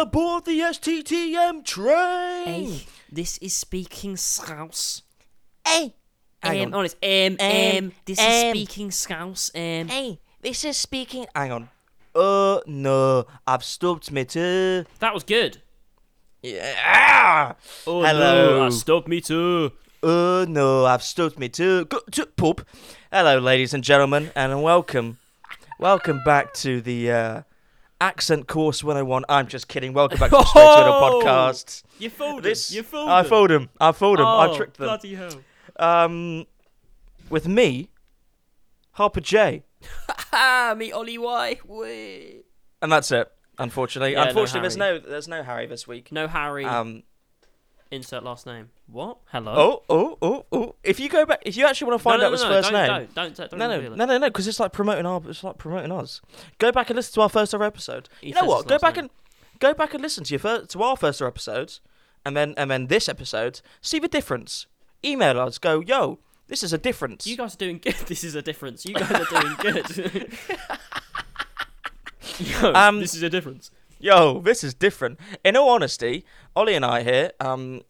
aboard the STTM train. Hey, this is speaking Scouse. Hey, hang Um, on. honest, um, Um, um, this um. is speaking Scouse. Um, Hey, this is speaking. Hang on. Oh no, I've stubbed me too. that was good. Yeah. Oh Hello. no, I stopped me too. Oh no, I've stubbed me too. Go to pub. Hello, ladies and gentlemen, and welcome, welcome back to the uh, Accent Course 101. I'm just kidding. Welcome back to the Straight Oh! podcast. You fooled This him. You fooled I him. fooled him. I fooled him. I Oh, tricked them. Bloody hell. Um, with me, Harper J, Ah, me Ollie Y. Wait. and that's it. Unfortunately, Yeah, no unfortunately, there's no there's no Harry this week. No Harry. Um, insert last name. What? Hello. oh, oh, oh, oh. If you go back, if you actually want to find no, out no, his no, first don't, name, Don't, don't, don't, no, no, no, no, no, because it's like promoting our, it's like promoting us. Go back and listen to our first ever episode. He you know what? Go back name. and go back and listen to your first, to our first ever episodes, and then and then this episode. See the difference. Email us. Go, yo, this is a difference. You guys are doing good. This is a difference. You guys are doing good. Yo, Um, this is a difference. Yo, this is different. In all honesty, Ollie and I here um,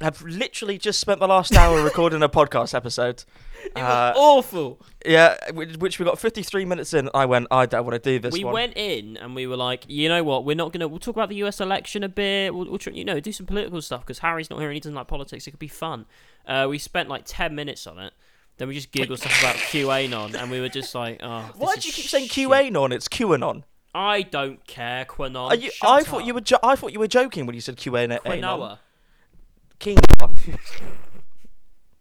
have literally just spent the last hour recording a podcast episode. It Uh, was awful. yeah, which, which we got 53 minutes in. I went, I don't want to do this We one. went in and we were like, you know what? We're not gonna. We'll talk about the U.S. election a bit. We'll, we'll try, you know, do some political stuff because Harry's not here and he doesn't like politics. It could be fun. Uh, we spent like ten minutes on it. Then we just giggled stuff about QAnon, and we were just like, oh. Why do you keep saying shit. QAnon? It's QAnon. I don't care, Quanon. Are you, I thought you were. Jo- I thought you were joking when you said QAnon. Quinoa. Quinoa.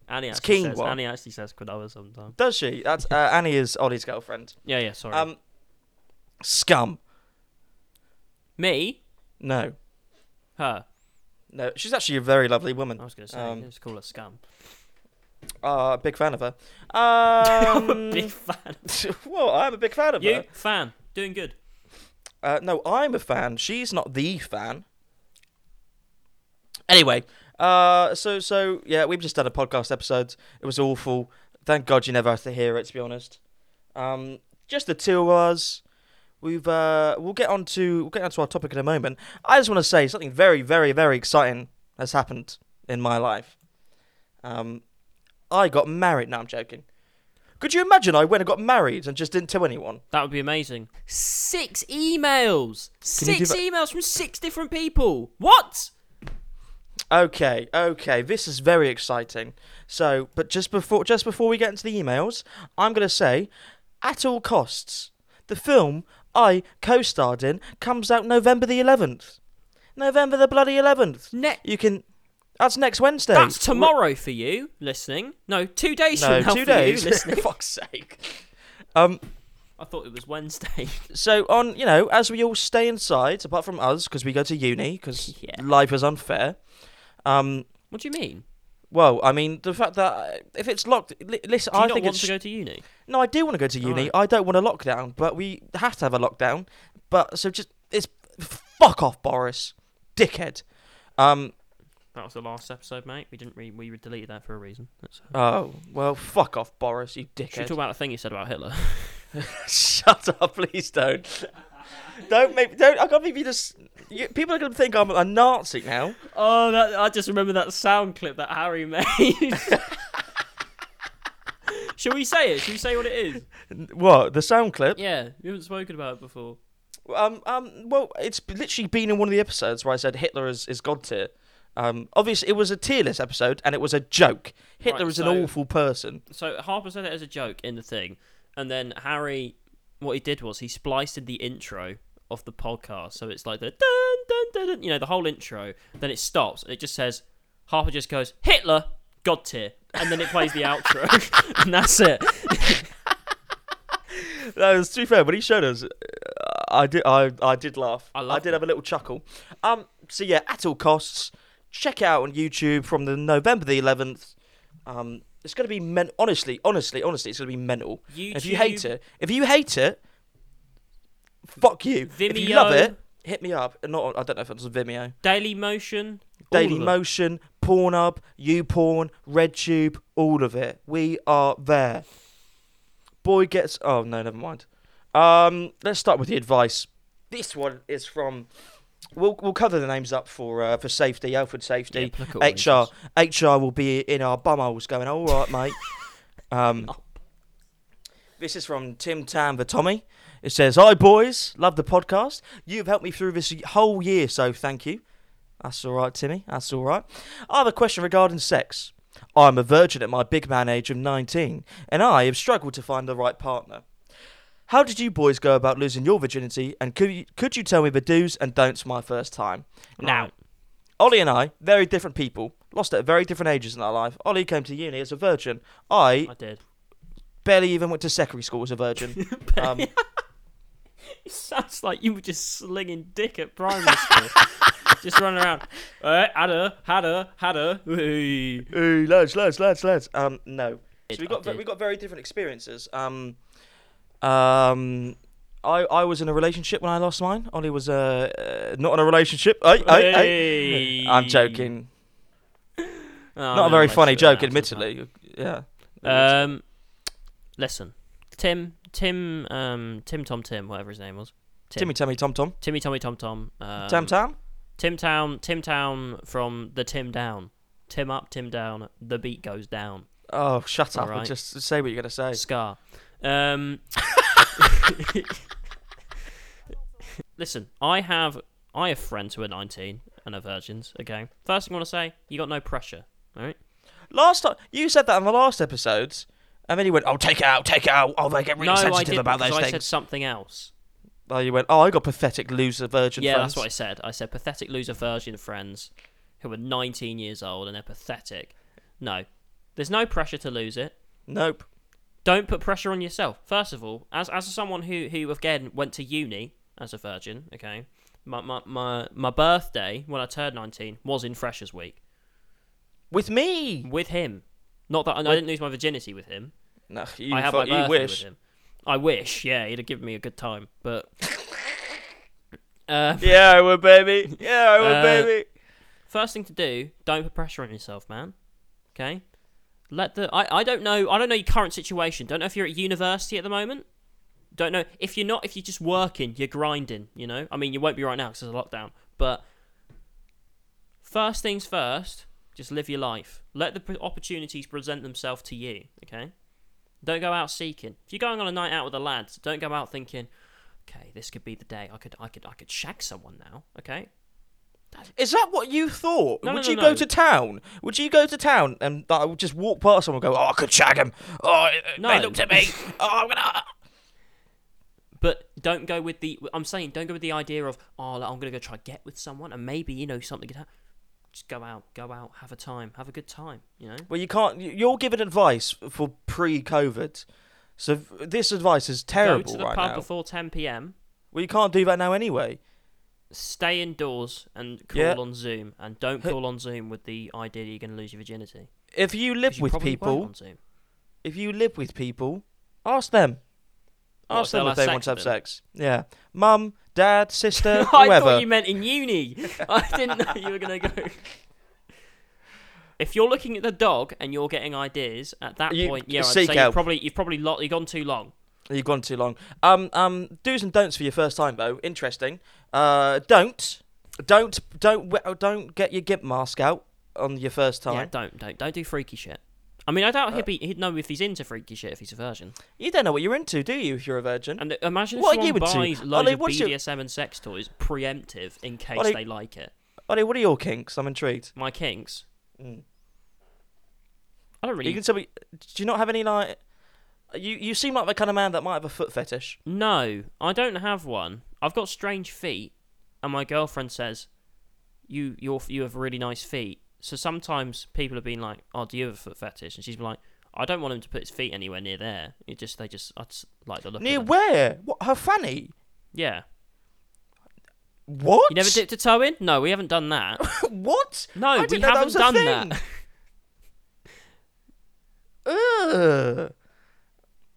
Annie It's actually says. quinoa. Annie actually says Quinoa sometimes. Does she? That's uh, Annie is Ollie's girlfriend. Yeah, yeah. Sorry. Um, scum. Me, No, her. no. She's actually a very lovely woman. I was gonna say. Um, let's call her scum. Uh, big fan of her. Um, Big fan. well, I'm a big fan of her. You her. fan, doing good. Uh, no, I'm a fan. She's not the fan. Anyway, uh, so so yeah, we've just done a podcast episode. It was awful. Thank God you never have to hear it. To be honest, um, just the two of us. We've uh, we'll get on to we'll get on to our topic in a moment. I just want to say something very very very exciting has happened in my life. Um, I got married. No, I'm joking. Could you imagine I went and got married and just didn't tell anyone? That would be amazing. Six emails. Can Six emails from six different people. What? Okay, okay, this is very exciting. So, but just before just before we get into the emails, I'm gonna say, at all costs, the film I co-starred in comes out November the 11th. November the bloody 11th. Ne- You can. That's next Wednesday. That's tomorrow for you listening. No, two days No, from now two for days. you listening. Fuck's sake. Um. I thought it was Wednesday. So on, you know, as we all stay inside, apart from us, because we go to uni, because Yeah. life is unfair. Um. What do you mean? Well, I mean, the fact that uh, if it's locked, li- listen, Do you I not think want it's to go to uni? No, I do want to go to uni. Alright. I don't want a lockdown, but we have to have a lockdown. But so just it's fuck off, Boris, dickhead. Um. That was the last episode, mate. We didn't. Re- we deleted that for a reason. That's, Oh well, fuck off, Boris, you Should we dickhead. talk about the thing you said about Hitler? Shut up, please don't. Don't make don't. I can't believe you just. You, people are gonna think I'm a Nazi now. Oh, that, I just remember that sound clip that Harry made. Shall we say it? Shall we say what it is? What the sound clip? Yeah, we haven't spoken about it before. Um. Um. Well, it's literally been in one of the episodes where I said Hitler is is god tier. Um. Obviously, it was a tier list episode, and it was a joke. Hitler Right, is an awful person. So Harper said it as a joke in the thing, and then Harry, what he did was he spliced in the intro of the podcast, so it's like the dun dun dun, dun you know, the whole intro. Then it stops, and it just says Harper just goes Hitler, God tier, and then it plays the outro, and that's it. that was too fair, when he showed us, uh, I did, I, I did laugh. I I, did it. have a little chuckle. Um, so yeah, at all costs, check out on YouTube from the November the 11th. Um, it's gonna be men. Honestly, honestly, honestly, it's gonna be mental. YouTube... If you hate it, if you hate it, fuck you. If you love Vimeo. it, hit me up. Not, I don't know if it's on Vimeo. Daily Motion, Daily. Motion, Pornhub, YouPorn, RedTube, all of it. We are there. Boy gets. Oh no, never mind. Um, let's start with the advice. This one is from we'll we'll cover the names up for uh, for safety, Yeah, safety. applicable HR. HR will be in our bumholes going, all right, mate. Um, this is from Tim Tam the Tommy. It says, Hi, boys. Love the podcast. You've helped me through this whole year, so thank you. That's all right, Timmy. That's all right. I have a question regarding sex. I'm a virgin at my big man age of 19, and I have struggled to find the right partner. How did you boys go about losing your virginity, and could you, could you tell me the do's and don'ts my first time? Now, Ollie and I, very different people, lost at very different ages in our life. Ollie came to uni as a virgin. I I did. barely even went to secondary school as a virgin. um, It sounds like you were just slinging dick at primary school. just running around. Uh, had her, had her, had her. Hey. hey, lads, lads, lads, lads. Um, no. So we I got ve- we got very different experiences. Um, um, I I was in a relationship when I lost mine. Ollie was uh, uh not in a relationship. Hey, hey, hey. Hey. I'm joking. Oh, Not a very funny joke, admittedly. Yeah. Um, listen, Tim, Tim, um, Tim, Tom, Tim, whatever his name was. Tim. Timmy, Tammy, Tom, Tom, Timmy, Tommy, Tom, Tom. Um, Tam, Tam. Tim Town, Tim Town from the Tim Down. Tim up, Tim down. The beat goes down. Oh, shut up! and Just say what you're gonna say. Scar. Um, listen, I have I have friends who are 19 and are virgins. Okay. First thing I want to say, you got no pressure. All right. Last time you said that in the last episodes, and then he went, "Oh, take it out, take it out." Oh, they get really no, I sensitive didn't about because those I things. said something else. Oh, you went, "Oh, I got pathetic loser virgin friends. yeah, friends." that's what I said. I said pathetic loser virgin friends who are 19 years old and they're pathetic. No, there's no pressure to lose it. Nope. don't put pressure on yourself. First of all, as as someone who who again went to uni as a virgin, okay, my my my, my birthday when I turned nineteen was in Freshers Week With me. with him. Not that I, I didn't lose my virginity with him. No, you, I had my you wish. with him. I wish, yeah, he'd have given me a good time, but. Uh, Yeah, I would, baby. Yeah, I would, Uh, baby. first thing to do, don't put pressure on yourself, man. Okay? Let the I, I don't know I don't know your current situation. Don't know if you're at university at the moment. Don't know if you're not if you're just working, you're grinding, you know? I mean, you won't be right now cuz there's a lockdown, but first things first, just live your life. Let the p- opportunities present themselves to you, okay? Don't go out seeking. If you're going on a night out with the lads, don't go out thinking, "Okay, this could be the day. I could I could I could shag someone now." Okay? Is that what you thought? No, would no, you no. go to town? Would you go to town and I would just walk past someone and go, "Oh, I could shag him." Oh, eh, eh, No. they looked at me. oh, I'm gonna. Ah. But don't go with the. I'm saying don't go with the idea of oh I'm gonna go try get with someone and maybe you know something could happen. Just go out, go out, have a time, have a good time. You know. Well, you can't. you- You're giving advice for pre-COVID, so this advice is terrible go to the right pub now. before 10 p.m. Well, you can't do that now anyway. Stay indoors and call Yeah. on Zoom, and don't call on Zoom with the idea that you're gonna lose your virginity. If you live you with people, on Zoom. if you live with people, ask them. Ask if them if they want to have sex. Yeah, mum, dad, sister, I whoever. thought you meant in uni. I didn't know you were gonna go. If you're looking at the dog and you're getting ideas at that You- point, yeah, I'd seek say help. you've probably you've probably lo- you've gone too long. You've gone too long. Um, um, do's and don'ts for your first time though. Interesting. Uh, don't, don't, don't, don't get your gimp mask out on your first time. Yeah, don't don't don't do freaky shit. I mean, I doubt he'd be he'd know if he's into freaky shit if he's a virgin. You don't know what you're into, do you? If you're a virgin. And uh, imagine if What are someone you into? buys loads Ollie, of what's your- BDSM and sex toys preemptive in case Ollie- they like it. Ollie, what are your kinks? I'm intrigued. My kinks. Mm. I don't really. You can tell me. Do you not have any like? You you seem like the kind of man that might have a foot fetish. No, I don't have one. I've got strange feet, and my girlfriend says, "You you you have really nice feet." So sometimes people have been like, "Oh, do you have a foot fetish?" And she's been like, "I don't want him to put his feet anywhere near there. It just they just I just like the look." Near of them. where? What? Her fanny? Yeah. What? You never dipped a toe in? No, we haven't done that. what? No, I we haven't done that. Ugh.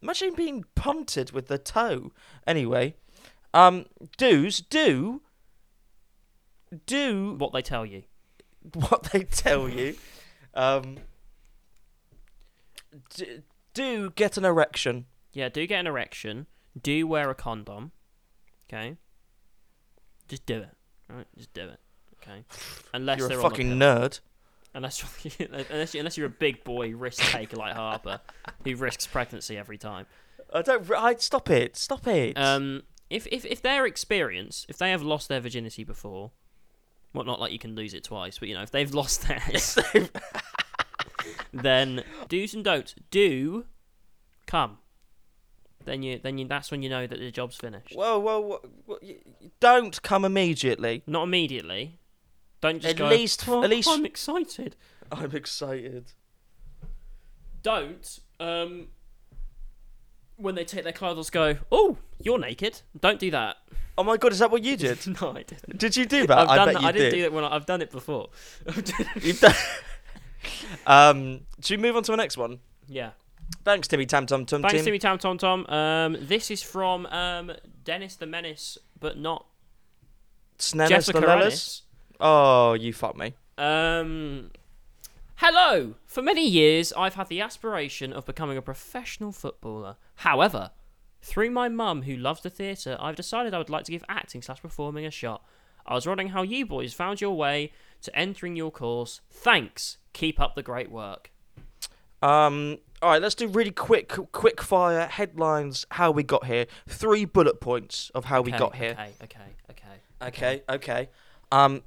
Imagine being punted with the toe. Anyway, um, do's do do What they tell you. what they tell you. Um, d- do get an erection. Yeah, do get an erection. Do wear a condom. Okay. Just do it. Right, just do it. Okay. Unless You're they're a fucking nerd. Unless you're, unless, you, unless you're a big boy risk taker like Harper, who risks pregnancy every time. I don't. I stop it. Stop it. Um, if, if if their experience, if they have lost their virginity before, well, not like you can lose it twice, but you know, if they've lost theirs, then do's and don'ts do come. Then you then you that's when you know that the job's finished. Whoa, whoa, whoa, whoa, y- y- Don't come immediately. Not immediately. Don't just At go. least- "Oh, at least- I'm excited. I'm excited. Don't um. When they take their clothes, off, go. Oh, you're naked. Don't do that. Oh my god, is that what you did? no, I didn't. did you do that? I've I done bet that. I didn't did. do that when I, I've done it before. You've done. um, should we move on to the next one? yeah. Thanks, Timmy Tam Tum Tum Thanks, Tim. Timmy Tam Tom Tom. Um, this is from um, Dennis the Menace, but not Snenis Jessica Lelelis? Oh, you fucked me. Um, hello. For many years, I've had the aspiration of becoming a professional footballer. However, through my mum, who loves the theatre, I've decided I would like to give acting slash performing a shot. I was wondering how you boys found your way to entering your course. Thanks. Keep up the great work. Um, all right, let's do really quick, quick fire headlines. How we got here. Three bullet points of how we got here. Okay, okay, okay. Okay, okay. Um,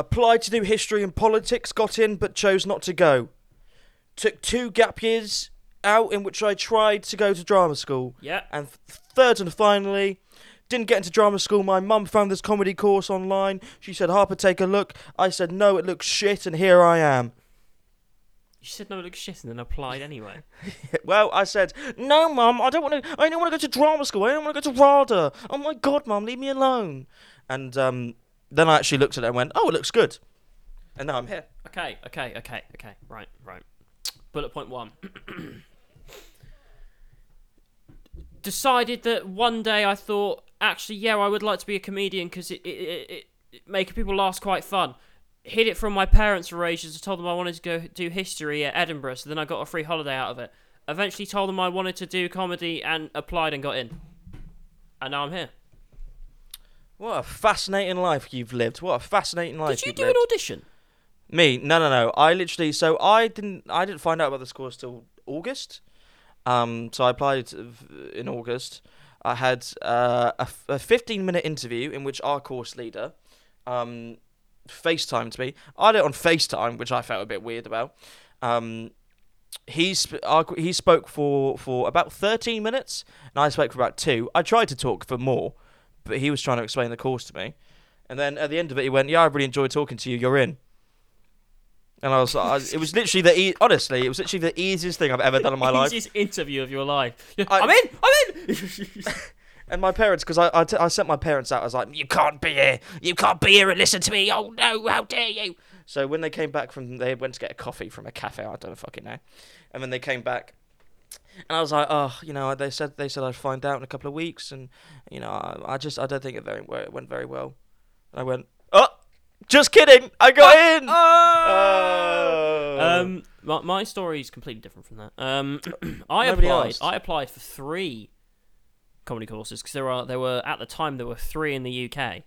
applied to do history and politics, got in but chose not to go. Took two gap years out in which I tried to go to drama school. Yeah. And third and finally, didn't get into drama school. My mum found this comedy course online. She said, Harper, take a look. I said, no, it looks shit, and here I am. You said no, it looks shit, and then applied anyway. Well, I said, no, mum, I don't want to. I don't want to go to drama school. I don't want to go to RADA. Oh my god, mum, leave me alone. And um, then I actually looked at it and went, oh, it looks good. And now I'm here. Okay, okay, okay, okay. Right, right. Bullet point one. Decided that one day I thought, actually, yeah, I would like to be a comedian because it, it, it, it, making people laugh quite fun. Hid it from my parents for ages. I told them I wanted to go do history at Edinburgh, so then I got a free holiday out of it. Eventually told them I wanted to do comedy and applied and got in. And now I'm here. What a fascinating life you've lived. What a fascinating life Did you you've do lived. an audition? Me? No, no, no. I literally. So I didn't. I didn't find out about this course till August. Um. So I applied in August. I had uh, a, f- a 15 minute interview in which our course leader, um, FaceTimed me. I did it on FaceTime, which I felt a bit weird about. Um, he sp- our, he spoke for for about 13 minutes, and I spoke for about two. I tried to talk for more, but he was trying to explain the course to me. And then at the end of it, he went, "Yeah, I really enjoyed talking to you. You're in." And I was, I, it was literally the e- honestly, it was literally the easiest thing I've ever done in my life. Easiest interview of your life. I- I'm in. I'm in. And my parents, because I, I, t- I sent my parents out, I was like, "You can't be here. You can't be here and listen to me. Oh no, how dare you!" So when they came back from, they went to get a coffee from a cafe. I don't know fucking know. And when they came back, and I was like, "Oh, you know," they said they said I'd find out in a couple of weeks, and you know, I, I just I don't think it very it went very well. And I went, "Oh, just kidding. I got in." Oh. Um, my, my story is completely different from that. Um, I Nobody applied. asked. I applied for three comedy courses because there are there were at the time there were three in the UK.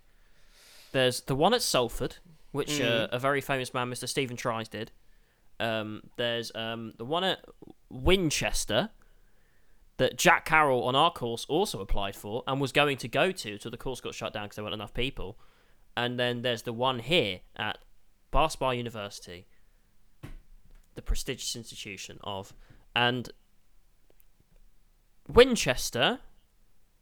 There's the one at Salford, which uh, Mm. a very famous man, Mr. Stephen Tries, did. Um, there's um, the one at Winchester that Jack Carroll on our course also applied for and was going to go to, so the course got shut down because there weren't enough people. And then there's the one here at Bar University, the prestigious institution of, and Winchester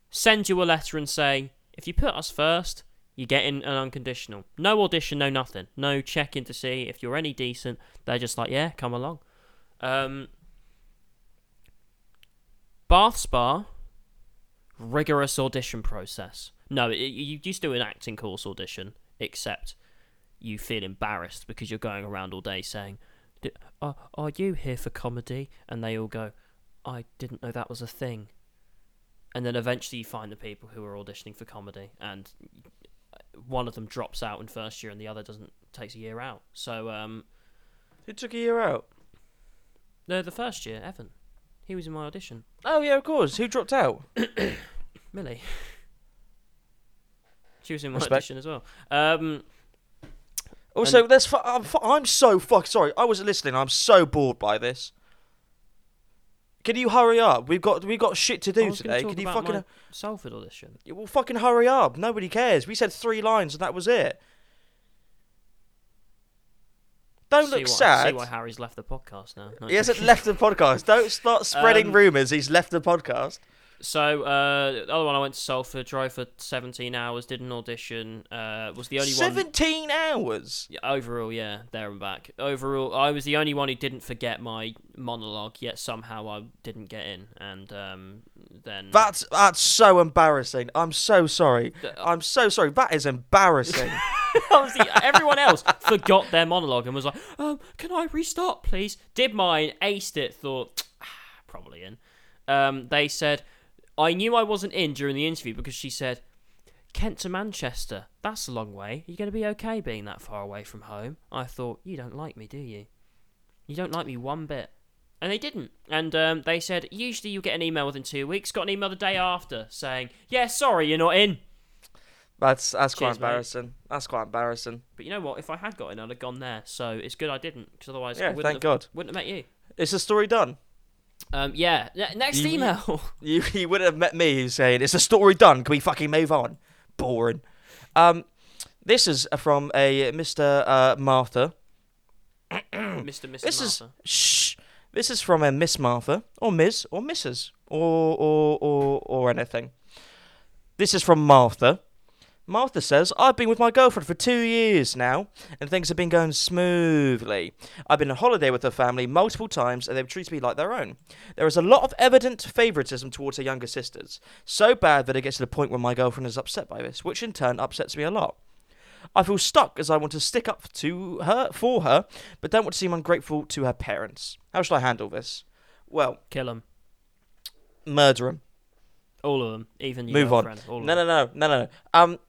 send you a letter and say, if you put us first, you get in an unconditional. No audition, no nothing. No checking to see if you're any decent. They're just like, yeah, come along. Um, Bath Spa, rigorous audition process. No, it, you just do an acting course audition, except you feel embarrassed because you're going around all day saying, "D- are, are you here for comedy? And they all go, I didn't know that was a thing. And then eventually you find the people who are auditioning for comedy, and one of them drops out in first year, and the other doesn't takes a year out. So um, Who took a year out? no, the first year, Evan, he was in my audition. Oh yeah, of course. Who dropped out? Millie, She was in my Respect. audition as well. Um, Also, there's. Fu- I'm, fu- I'm so fuck. Sorry, I wasn't listening. I'm so bored by this. Can you hurry up? We've got we've got shit to I do was gonna today. talk Can you about fucking my Salford audition? well fucking hurry up? Nobody cares. We said three lines and that was it. Don't see look why, sad. See why Harry's left the podcast now. No, He hasn't left the podcast. Don't start spreading Um, rumours. He's left the podcast. So uh, the other one, I went to Salford, drove for 17 hours, did an audition. Uh, was the only one Seventeen hours. Yeah, overall, yeah, there and back. Overall, I was the only one who didn't forget my monologue, yet somehow I didn't get in. And um, then That's that's so embarrassing. I'm so sorry. Th- I'm so sorry. That is embarrassing. Obviously, everyone else forgot their monologue and was like, um, "Can I restart, please?" Did mine, aced it, thought ah, probably in. Um, they said, "I knew I wasn't in during the interview because she said." Kent to Manchester. That's a long way. You're you going to be okay being that far away from home? I thought, you don't like me, do you? You don't like me one bit. And they didn't. And um, they said, usually you get an email within two weeks. Got an email the day after saying, yeah, sorry, you're not in. That's that's quite Cheers, mate. embarrassing. That's quite embarrassing. But you know what? If I had got in, I'd have gone there. So it's good I didn't, because otherwise I Yeah, wouldn't thank have, God. wouldn't have met you. Is the story done? Um, yeah. Ne- Next You- email. You you would have met me saying it's a story done. Can we fucking move on? Boring. Um, this is from a Mr. Uh, Martha. Mr. Mr. This is Martha. shh. This is from a Miss Martha or Ms. or Mrs. or or or or anything. This is from Martha. Martha says, I've been with my girlfriend for two years now, and things have been going smoothly. I've been on holiday with her family multiple times, and they've treated me like their own. There is a lot of evident favouritism towards her younger sisters, so bad that it gets to the point where my girlfriend is upset by this, which in turn upsets me a lot. I feel stuck as I want to stick up to her for her, but don't want to seem ungrateful to her parents. How should I handle this? Well, Kill them. murder them, All of them. Even your Move on. All No, no, no, no, no, no. Um,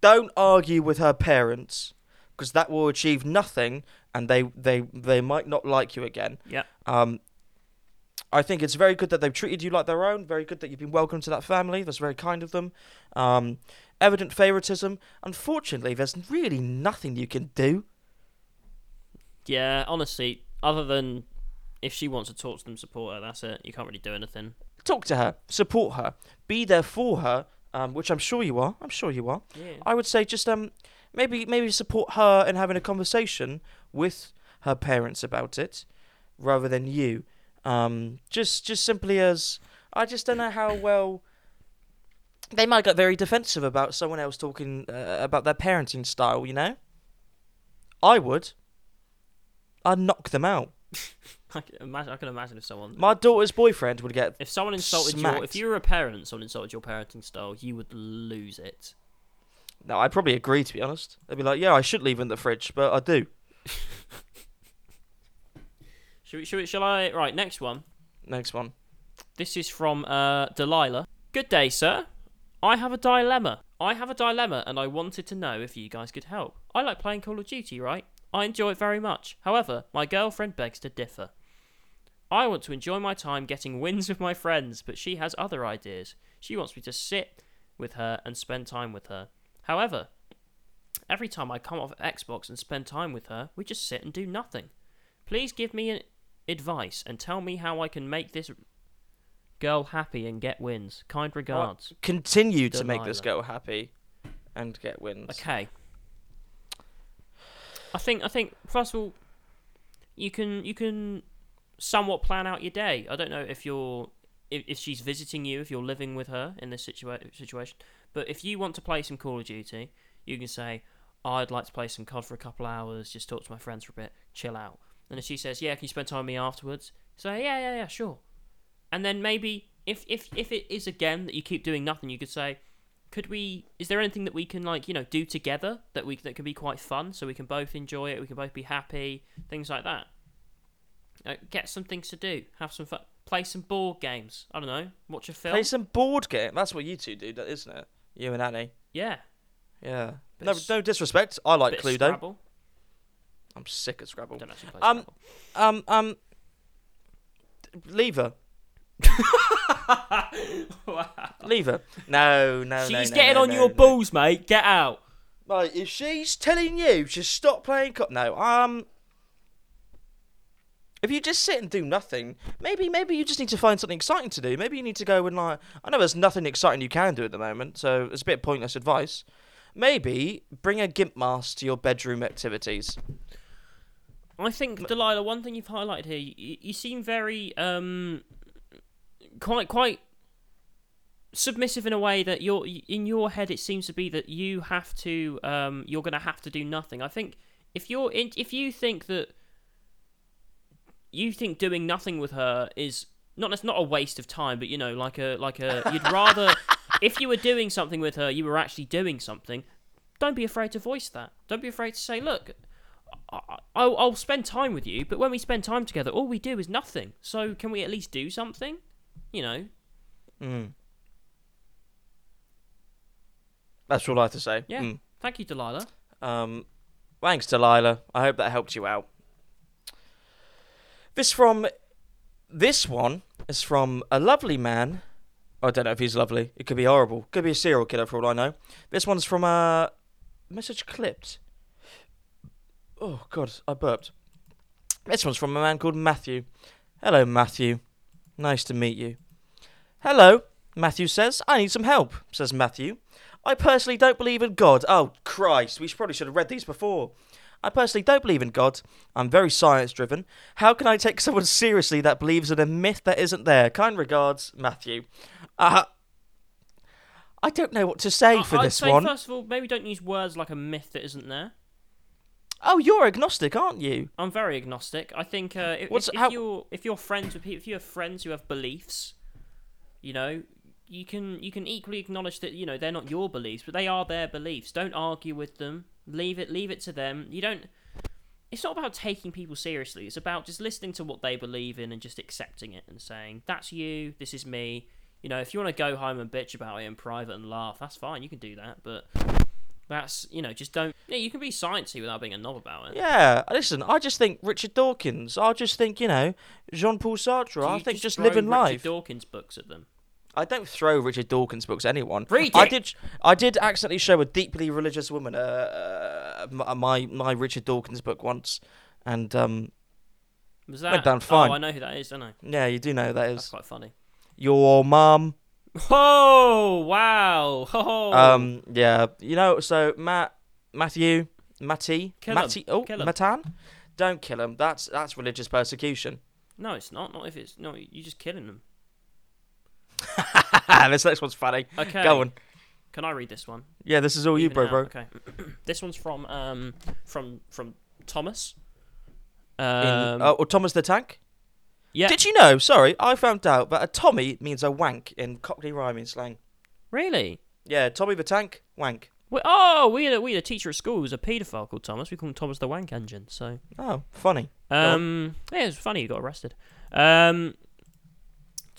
don't argue with her parents because that will achieve nothing, and they they they might not like you again. Yep. Um, I think it's very good that they've treated you like their own. Very good that you've been welcomed to that family. That's very kind of them. Um, evident favoritism. Unfortunately, there's really nothing you can do. Yeah, honestly, other than if she wants to talk to them, support her, that's it. You can't really do anything. Talk to her, support her, be there for her. Um, which I'm sure you are. I'm sure you are. Yeah. I would say just um maybe maybe support her in having a conversation with her parents about it rather than you. Um just just simply as I just don't know how well they might get very defensive about someone else talking uh, about their parenting style, you know? I would. I'd knock them out. I can imagine. I can imagine if someone. My daughter's boyfriend would get If someone insulted your, Smacked. if you were a parent, someone insulted your parenting style, you would lose it. No, I'd probably agree to be honest. They'd be like, "Yeah, I should leave it in the fridge, but I do." Should we, should we, shall I? Right, next one. Next one. This is from uh, Delilah. Good day, sir. I have a dilemma. I have a dilemma, and I wanted to know if you guys could help. I like playing Call of Duty, right? I enjoy it very much. However, my girlfriend begs to differ. I want to enjoy my time getting wins with my friends, but she has other ideas. She wants me to sit with her and spend time with her. However, every time I come off Xbox and spend time with her, we just sit and do nothing. Please give me an advice and tell me how I can make this girl happy and get wins. Kind regards. Continue to make this girl happy and get wins. Okay. I think I think first of all, you can you can somewhat plan out your day. I don't know if you're if, if she's visiting you, if you're living with her in this situa- situation. But if you want to play some Call of Duty, you can say, "I'd like to play some COD for a couple hours, just talk to my friends for a bit, chill out." And if she says, "Yeah, can you spend time with me afterwards?" Say, "Yeah, yeah, yeah, sure." And then maybe if if if it is again that you keep doing nothing, you could say, could we is there anything that we can like you know do together that we that can be quite fun so we can both enjoy it we can both be happy things like that uh, get some things to do have some fun play some board games i don't know watch a film Play some board game. That's what you two do, that- isn't it? You and Annie. yeah Yeah. Bit No, of no disrespect. I like bit of Cluedo. Scrabble. I'm sick of Scrabble. don't actually play Um, Scrabble. Um, um, leave her. wow. Leave her. No, no, She's no, no, getting no, on no, your no. balls, mate. Get out. Right, if she's telling you to stop playing co- no, um if you just sit and do nothing, maybe maybe you just need to find something exciting to do. Maybe you need to go and like I know there's nothing exciting you can do at the moment, so it's a bit pointless advice. Maybe bring a gimp mask to your bedroom activities. I think Delilah. One thing you've highlighted here, you, you seem very um, quite quite submissive in a way that you're in your head. It seems to be that you have to um, you're going to have to do nothing. I think if you're in, if you think that you think doing nothing with her is not it's not a waste of time, but you know, like a like a you'd rather if you were doing something with her, you were actually doing something. Don't be afraid to voice that. Don't be afraid to say, look, I- I'll, I'll spend time with you, but when we spend time together, all we do is nothing. So can we at least do something? You know, Mm. That's all I have to say. Yeah. Mm. thank you, Delilah. Um, thanks, Delilah. I hope that helped you out. This from this one is from a lovely man. I don't know if he's lovely. It could be horrible. Could be a serial killer for all I know. This one's from a message clipped. Oh God, I burped. This one's from a man called Matthew. Hello, Matthew. Nice to meet you. Hello, Matthew says. I need some help, says Matthew. I personally don't believe in God. Oh, Christ, we probably should have read these before. I personally don't believe in God. I'm very science driven. How can I take someone seriously that believes in a myth that isn't there? Kind regards, Matthew. Uh, I don't know what to say for I'd this say one. first of all, maybe don't use words like a myth that isn't there. Oh, you're agnostic, aren't you? I'm very agnostic. I think uh, if, What's- if, if how- you're if you're friends with people, if you have friends who have beliefs, you know, you can you can equally acknowledge that you know they're not your beliefs, but they are their beliefs. Don't argue with them. Leave it leave it to them. You don't. It's not about taking people seriously. It's about just listening to what they believe in and just accepting it and saying that's you, this is me. You know, if you want to go home and bitch about it in private and laugh, that's fine. You can do that, but. That's you know, just don't. Yeah, you can be sciencey without being a knob about it. Yeah, listen, I just think Richard Dawkins. I just think, you know, Jean Paul Sartre. I think just, throw living Richard life. Dawkins books at them. I don't throw Richard Dawkins books at anyone. Read I it. did. I did accidentally show a deeply religious woman uh, uh, my my Richard Dawkins book once, and um, Was that? Went down fine. Oh, I know who that is, don't I? yeah, you do know who that That's is. quite funny. Your mum. Oh wow! Oh. Um, yeah, you know. So Matt, Matthew, Matty, Kill 'em. Matty. Oh, Kill 'em. Matan. Don't kill him. That's that's religious persecution. no, it's not. Not if it's no. You're just killing them. this next one's funny. Okay. Go on. Can I read this one? Yeah, this is all you, bro, out, bro. Okay. this one's from um from from Thomas. In, Um. oh, or Thomas the Tank. yeah. Did you know? Sorry, I found out that a Tommy means a wank in Cockney rhyming slang. really? Yeah, Tommy the Tank, wank. We, oh, we had a, we had a teacher at school who was a paedophile called Thomas. We call him Thomas the Wank Engine. So Oh, funny. Um, yeah, it's funny he got arrested. Um,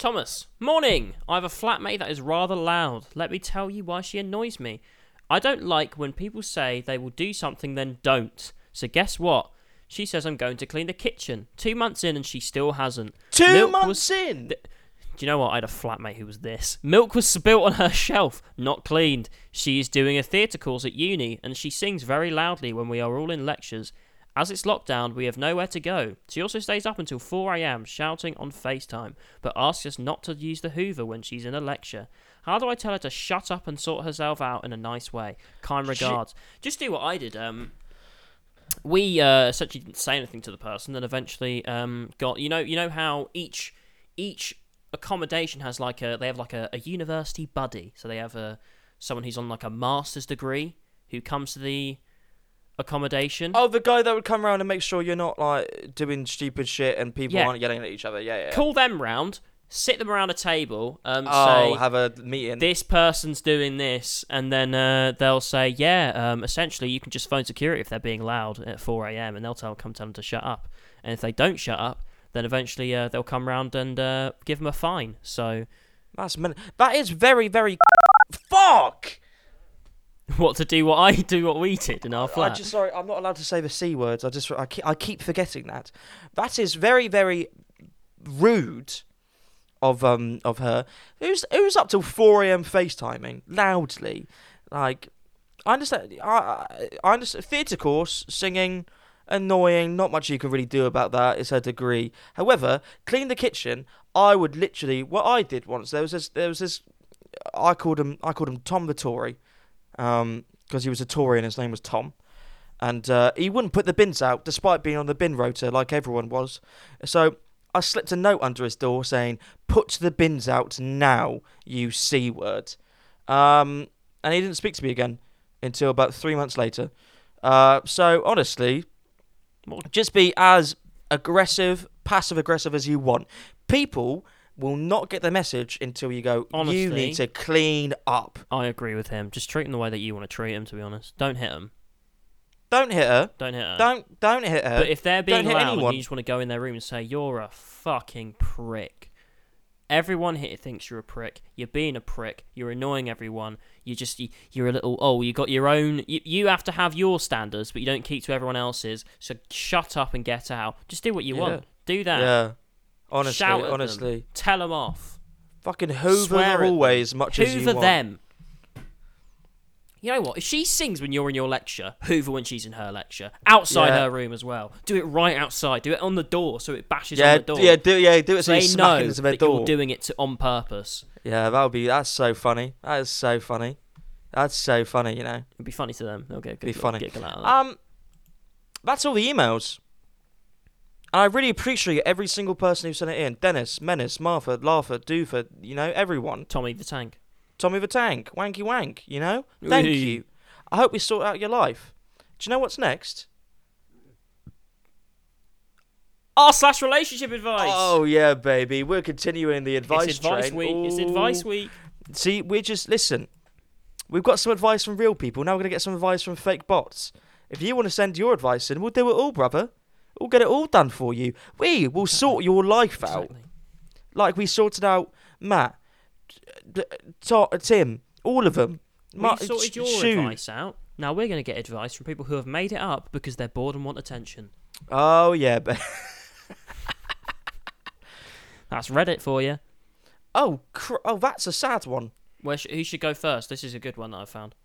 Thomas, morning. I have a flatmate that is rather loud. Let me tell you why she annoys me. I don't like when people say they will do something then don't. So guess what? She says I'm going to clean the kitchen. Two months in and she still hasn't. Two Milk months was- in. Th- Do you know what? I had a flatmate who was this. Milk was spilt on her shelf, not cleaned. She is doing a theatre course at uni, and she sings very loudly when we are all in lectures. As it's lockdown, we have nowhere to go. She also stays up until 4am shouting on FaceTime, but asks us not to use the Hoover when she's in a lecture. How do I tell her to shut up and sort herself out in a nice way? Kind She- regards. Just do what I did. Um, we uh, essentially didn't say anything to the person, and eventually um, got you know you know how each each accommodation has like a they have like a, a university buddy, so they have a someone who's on like a master's degree who comes to the accommodation. Oh, the guy that would come around and make sure you're not like doing stupid shit and people Yeah. aren't yelling at each other. Yeah, yeah. Call them round, sit them around a table, um, Oh, say have a meeting. this person's doing this, and then uh, they'll say, yeah, um, essentially you can just phone security if they're being loud at 4 a.m. and they'll tell come tell them to shut up. And if they don't shut up, then eventually uh, they'll come round and uh, give them a fine. So That's men- that is very, very. Fuck. what to do? What I do? What we did in our I flat? just sorry, I'm not allowed to say the c words. I just I keep, I keep forgetting that. That is very, very rude of um of her. It was it was up till four a.m. FaceTiming loudly, like I understand. I I, I understand theatre course singing. Annoying, not much you can really do about that. It's her degree. However, clean the kitchen. I would literally what I did once. There was this. There was this. I called him. I called him Tom the Tory, um, because he was a Tory and his name was Tom, and uh, he wouldn't put the bins out despite being on the bin rota like everyone was. So I slipped a note under his door saying, "Put the bins out now, you c word," um, and he didn't speak to me again until about three months later. Uh, so honestly, just be as aggressive, passive aggressive as you want. People will not get the message until you go. Honestly, you need to clean up. I agree with him. Just treat him the way that you want to treat him. To be honest, don't hit him. Don't hit her. Don't hit her. Don't don't hit her. But if they're being hit loud and anyone. you just want to go in their room and say you're a fucking prick, everyone here thinks you're a prick. You're being a prick. You're annoying everyone. You just you, you're a little oh you got your own. You, you have to have your standards, but you don't keep to everyone else's. So shut up and get out. Just do what you Yeah. want. Do that. yeah, honestly, Shout at them. Tell them off. fucking hoover Swear the at them. as much as you Hoover want. them. You know what? If she sings when you're in your lecture, Hoover when she's in her lecture, outside Yeah. her room as well. Do it right outside. Do it on the door so it bashes Yeah, on the door. yeah, do yeah, do it so they you smack know into their that door. you're doing it to, on purpose. Yeah, that would be. That's so funny. That is so funny. That's so funny. You know. It'd be funny to them. They'll get a good Be funny. giggle out of that. Um, that's all the emails. And I really appreciate every single person who sent it in. Dennis, Menace, Martha, Laugher, Doofer, you know, everyone. Tommy the Tank. Tommy the Tank, Wanky Wank, you know? Thank Wee. you. I hope we sort out your life. Do you know what's next? R slash relationship advice. Oh, yeah, baby. We're continuing the advice it's advice train. week. It's advice week. See, we're just, listen. We've got some advice from real people. Now we're going to get some advice from fake bots. If you want to send your advice in, we'll do it all, brother. We'll get it all done for you. We will sort your life out. Exactly. like we sorted out Matt, d- To- Tim, all of them. We've sorted your Shoe. advice out. Now we're going to get advice from people who have made it up because they're bored and want attention. Oh yeah, but That's Reddit for you. oh cr- oh that's a sad one. Where sh- who should go first? This is a good one that I found.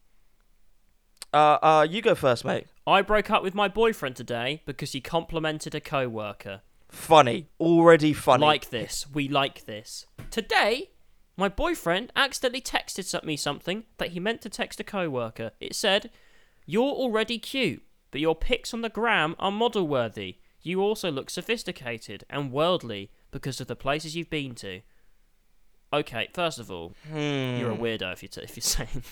Uh, uh, you go first, mate. I broke up with my boyfriend today because he complimented a co-worker. Funny, already funny. Like this. We like this. Today, my boyfriend accidentally texted me something that he meant to text a co-worker. It said, "You're already cute, but your pics on the gram are model worthy. You also look sophisticated and worldly because of the places you've been to." Okay, first of all, Hmm. you're a weirdo if you're, t- if you're saying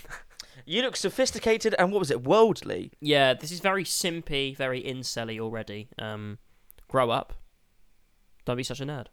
You look sophisticated and what was it? Worldly. Yeah, this is very simpy, very incelly already. Um, grow up. Don't be such a nerd.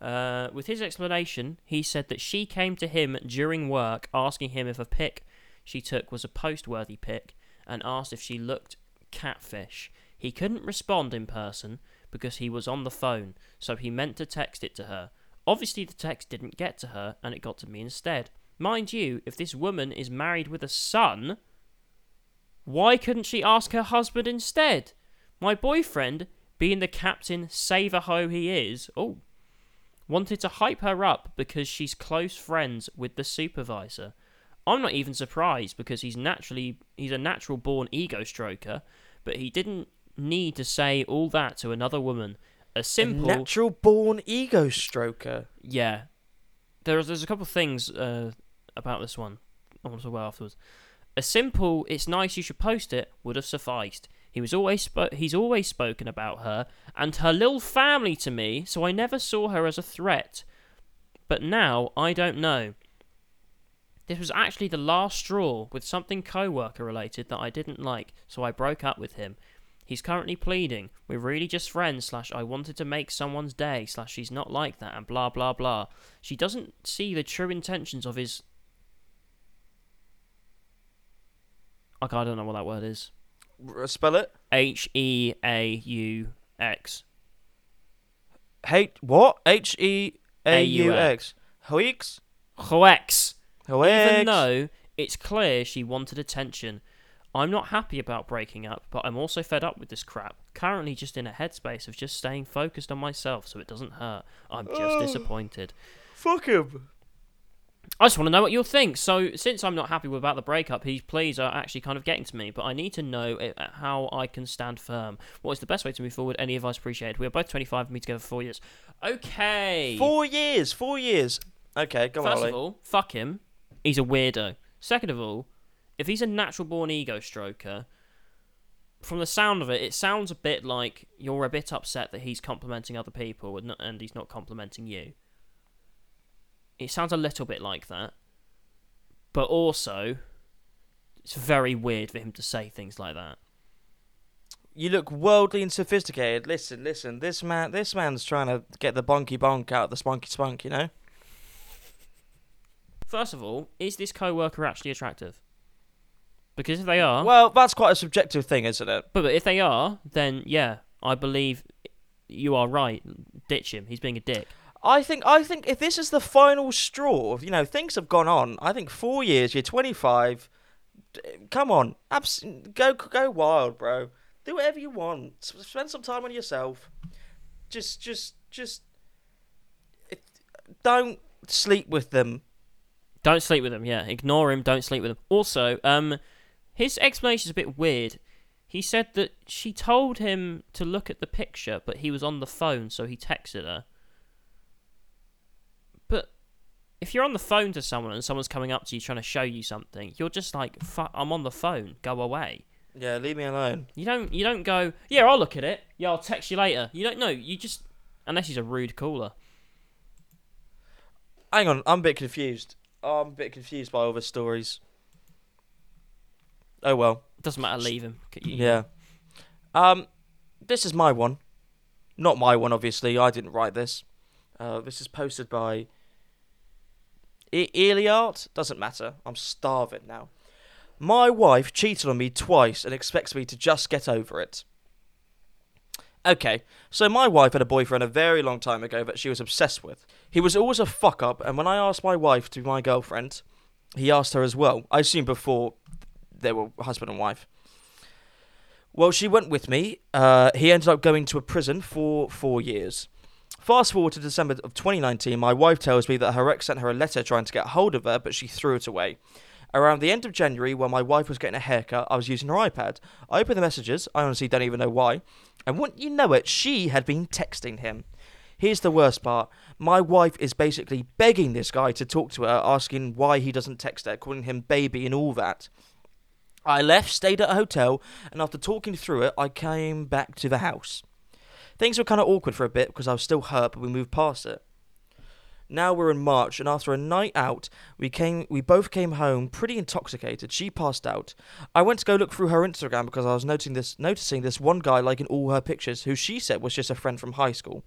Uh, with his explanation, he said that she came to him during work asking him if a pic she took was a post-worthy pic and asked if she looked catfish. He couldn't respond in person because he was on the phone, so he meant to text it to her. Obviously, the text didn't get to her and it got to me instead. Mind you, if this woman is married with a son, why couldn't she ask her husband instead? My boyfriend, being the captain save a ho he is, oh, wanted to hype her up because she's close friends with the supervisor. I'm not even surprised because he's naturally he's a natural born ego stroker, but he didn't need to say all that to another woman. A simple Natural born ego stroker. yeah. There's there's a couple of things uh, about this one I want to talk about afterwards. A simple "It's nice you should post it" would have sufficed. He was always spo- he's always spoken about her and her little family to me, so I never saw her as a threat. But now I don't know. This was actually the last straw with something co-worker related that I didn't like, so I broke up with him. He's currently pleading, we're really just friends, slash I wanted to make someone's day, slash she's not like that, and blah blah blah. She doesn't see the true intentions of his. Okay, I don't know what that word is. R- uh, spell it. H E A U X. Hate what? H E A U X. Hoix. Hoex. Even though it's clear she wanted attention. I'm not happy about breaking up, but I'm also fed up with this crap. Currently just in a headspace of just staying focused on myself so it doesn't hurt. I'm just Oh. disappointed. Fuck him. I just want to know what you'll think. So, since I'm not happy about the breakup, his pleas are actually kind of getting to me. But I need to know uh, how I can stand firm. What is the best way to move forward? Any advice appreciated? We are both 25 and been together for four years. Okay. Four years. Four years. Okay, go on, First of all, fuck him. He's a weirdo. Second of all, if he's a natural born ego stroker, from the sound of it, it sounds a bit like you're a bit upset that he's complimenting other people and, not, and he's not complimenting you. It sounds a little bit like that. But also, it's very weird for him to say things like that. You look worldly and sophisticated. Listen, listen. This man, this man's trying to get the bonky bonk out of the spunky spunk. You know. First of all, is this co worker actually attractive? Because if they are, Well, that's quite a subjective thing, isn't it? But, but if they are, then yeah, I believe you are right. Ditch him. He's being a dick. I think I think if this is the final straw, you know, things have gone on. I think four years. You're 25. D- Come on, abs- go go wild, bro. Do whatever you want. S- Spend some time on yourself. Just just just it, don't sleep with them. Don't sleep with him. Yeah, ignore him. Don't sleep with him. Also, um, his explanation is a bit weird. He said that she told him to look at the picture, but he was on the phone, so he texted her. But if you're on the phone to someone and someone's coming up to you trying to show you something, you're just like, "Fuck, I'm on the phone. Go away." Yeah, leave me alone. You don't. You don't go. Yeah, I'll look at it. Yeah, I'll text you later. You don't know. You just unless he's a rude caller. Hang on, I'm a bit confused. I'm a bit confused by all the stories. Oh well. Doesn't matter. Leave him. Yeah. Um, this is my one. Not my one, obviously. I didn't write this. Uh, this is posted by e- Eliart. Doesn't matter. I'm starving now. My wife cheated on me twice and expects me to just get over it. Okay, so my wife had a boyfriend a very long time ago that she was obsessed with. He was always a fuck up, and when I asked my wife to be my girlfriend, he asked her as well. I assume before they were husband and wife. Well, she went with me. Uh, he ended up going to a prison for four years. Fast forward to December of 2019, my wife tells me that her ex sent her a letter trying to get hold of her, but she threw it away. Around the end of January, when my wife was getting a haircut, I was using her iPad. I opened the messages, I honestly don't even know why, and wouldn't you know it, she had been texting him. Here's the worst part. My wife is basically begging this guy to talk to her, asking why he doesn't text her, calling him baby and all that. I left, stayed at a hotel, and after talking through it, I came back to the house. Things were kind of awkward for a bit because I was still hurt, but we moved past it. Now we're in March, and after a night out, we came. We both came home pretty intoxicated. She passed out. I went to go look through her Instagram because I was noticing this, noticing this one guy liking all her pictures, who she said was just a friend from high school.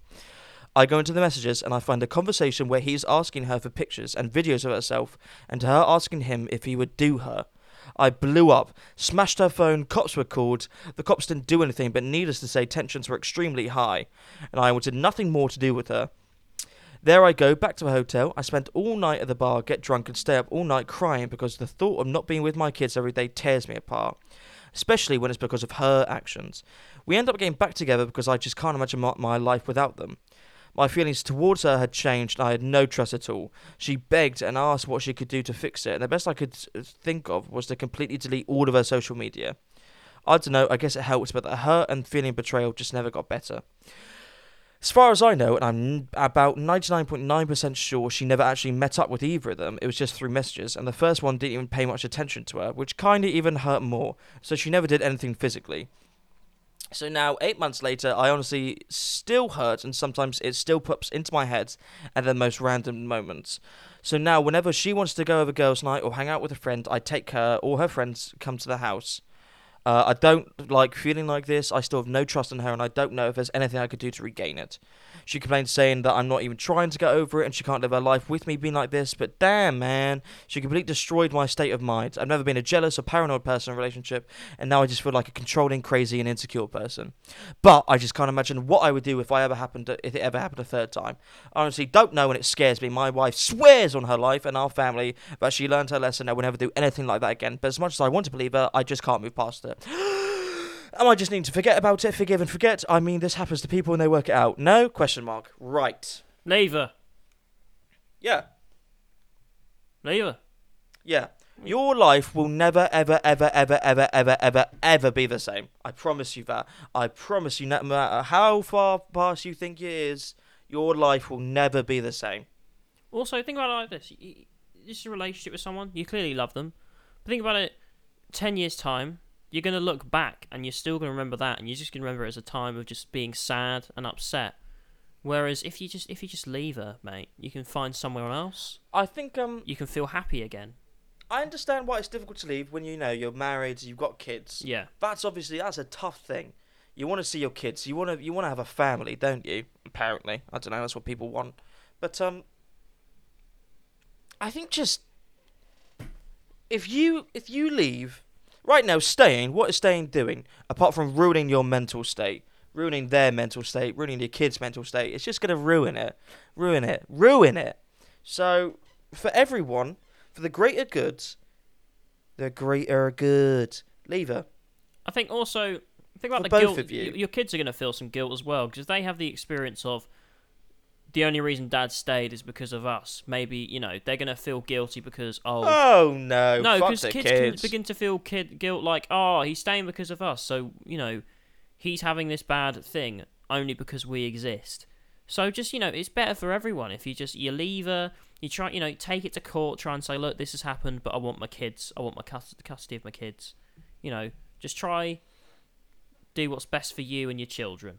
I go into the messages and I find a conversation where he's asking her for pictures and videos of herself, and her asking him if he would do her. I blew up, smashed her phone, cops were called. The cops didn't do anything, but needless to say, tensions were extremely high, and I wanted nothing more to do with her. There I go, back to a hotel. I spent all night at the bar, get drunk, and stay up all night crying because the thought of not being with my kids every day tears me apart, especially when it's because of her actions. We end up getting back together because I just can't imagine my life without them. My feelings towards her had changed, and I had no trust at all. She begged and asked what she could do to fix it, and the best I could uh, think of was to completely delete all of her social media. I don't know, I guess it helps, but the hurt and feeling betrayal just never got better. As far as I know, and I'm about 99.9% sure she never actually met up with either of them, it was just through messages, and the first one didn't even pay much attention to her, which kinda even hurt more, so she never did anything physically. So now, eight months later, I honestly still hurt, and sometimes it still pops into my head at the most random moments. So now, whenever she wants to go over girls' night or hang out with a friend, I take her or her friends come to the house. Uh, I don't like feeling like this. I still have no trust in her, and I don't know if there's anything I could do to regain it. She complains, saying that I'm not even trying to get over it, and she can't live her life with me being like this. But damn, man, she completely destroyed my state of mind. I've never been a jealous or paranoid person in a relationship, and now I just feel like a controlling, crazy, and insecure person. But I just can't imagine what I would do if I ever happened to, if it ever happened a third time. I honestly don't know, and it scares me. My wife swears on her life and our family that she learned her lesson and will never do anything like that again. But as much as I want to believe her, I just can't move past it. Am I just need to forget about it, forgive and forget? I mean, this happens to people when they work it out. No? Question mark. Right. Neither. Yeah. Leave her. Yeah. Your life will never, ever, ever, ever, ever, ever, ever, ever be the same. I promise you that. I promise you, no matter how far past you think it is, your life will never be the same. Also, think about it like this: this is a relationship with someone you clearly love them. But think about it: ten years time, you're gonna look back and you're still gonna remember that, and you're just gonna remember it as a time of just being sad and upset. Whereas if you just if you just leave her, mate, you can find somewhere else. I think um You can feel happy again. I understand why it's difficult to leave when you know you're married, you've got kids. Yeah. That's obviously that's a tough thing. You want to see your kids. You want to you want to have a family, don't you? Apparently, I don't know. That's what people want. But um, I think just if you if you leave right now, staying. What is staying doing apart from ruining your mental state, ruining their mental state, ruining your kids' mental state? It's just gonna ruin it, ruin it, ruin it. So for everyone, for the greater good, the greater good, leave her. I think also think about For the both guilt. of you. Your kids are going to feel some guilt as well because they have the experience of the only reason Dad stayed is because of us. Maybe you know they're going to feel guilty because oh. Oh no! no, because kids, kids. can begin to feel kid guilt like, oh, he's staying because of us. So you know, he's having this bad thing only because we exist. So just you know, it's better for everyone if you just you leave her, you try you know take it to court, try and say, look, this has happened, but I want my kids, I want my cus- custody of my kids. You know, just try do what's best for you and your children.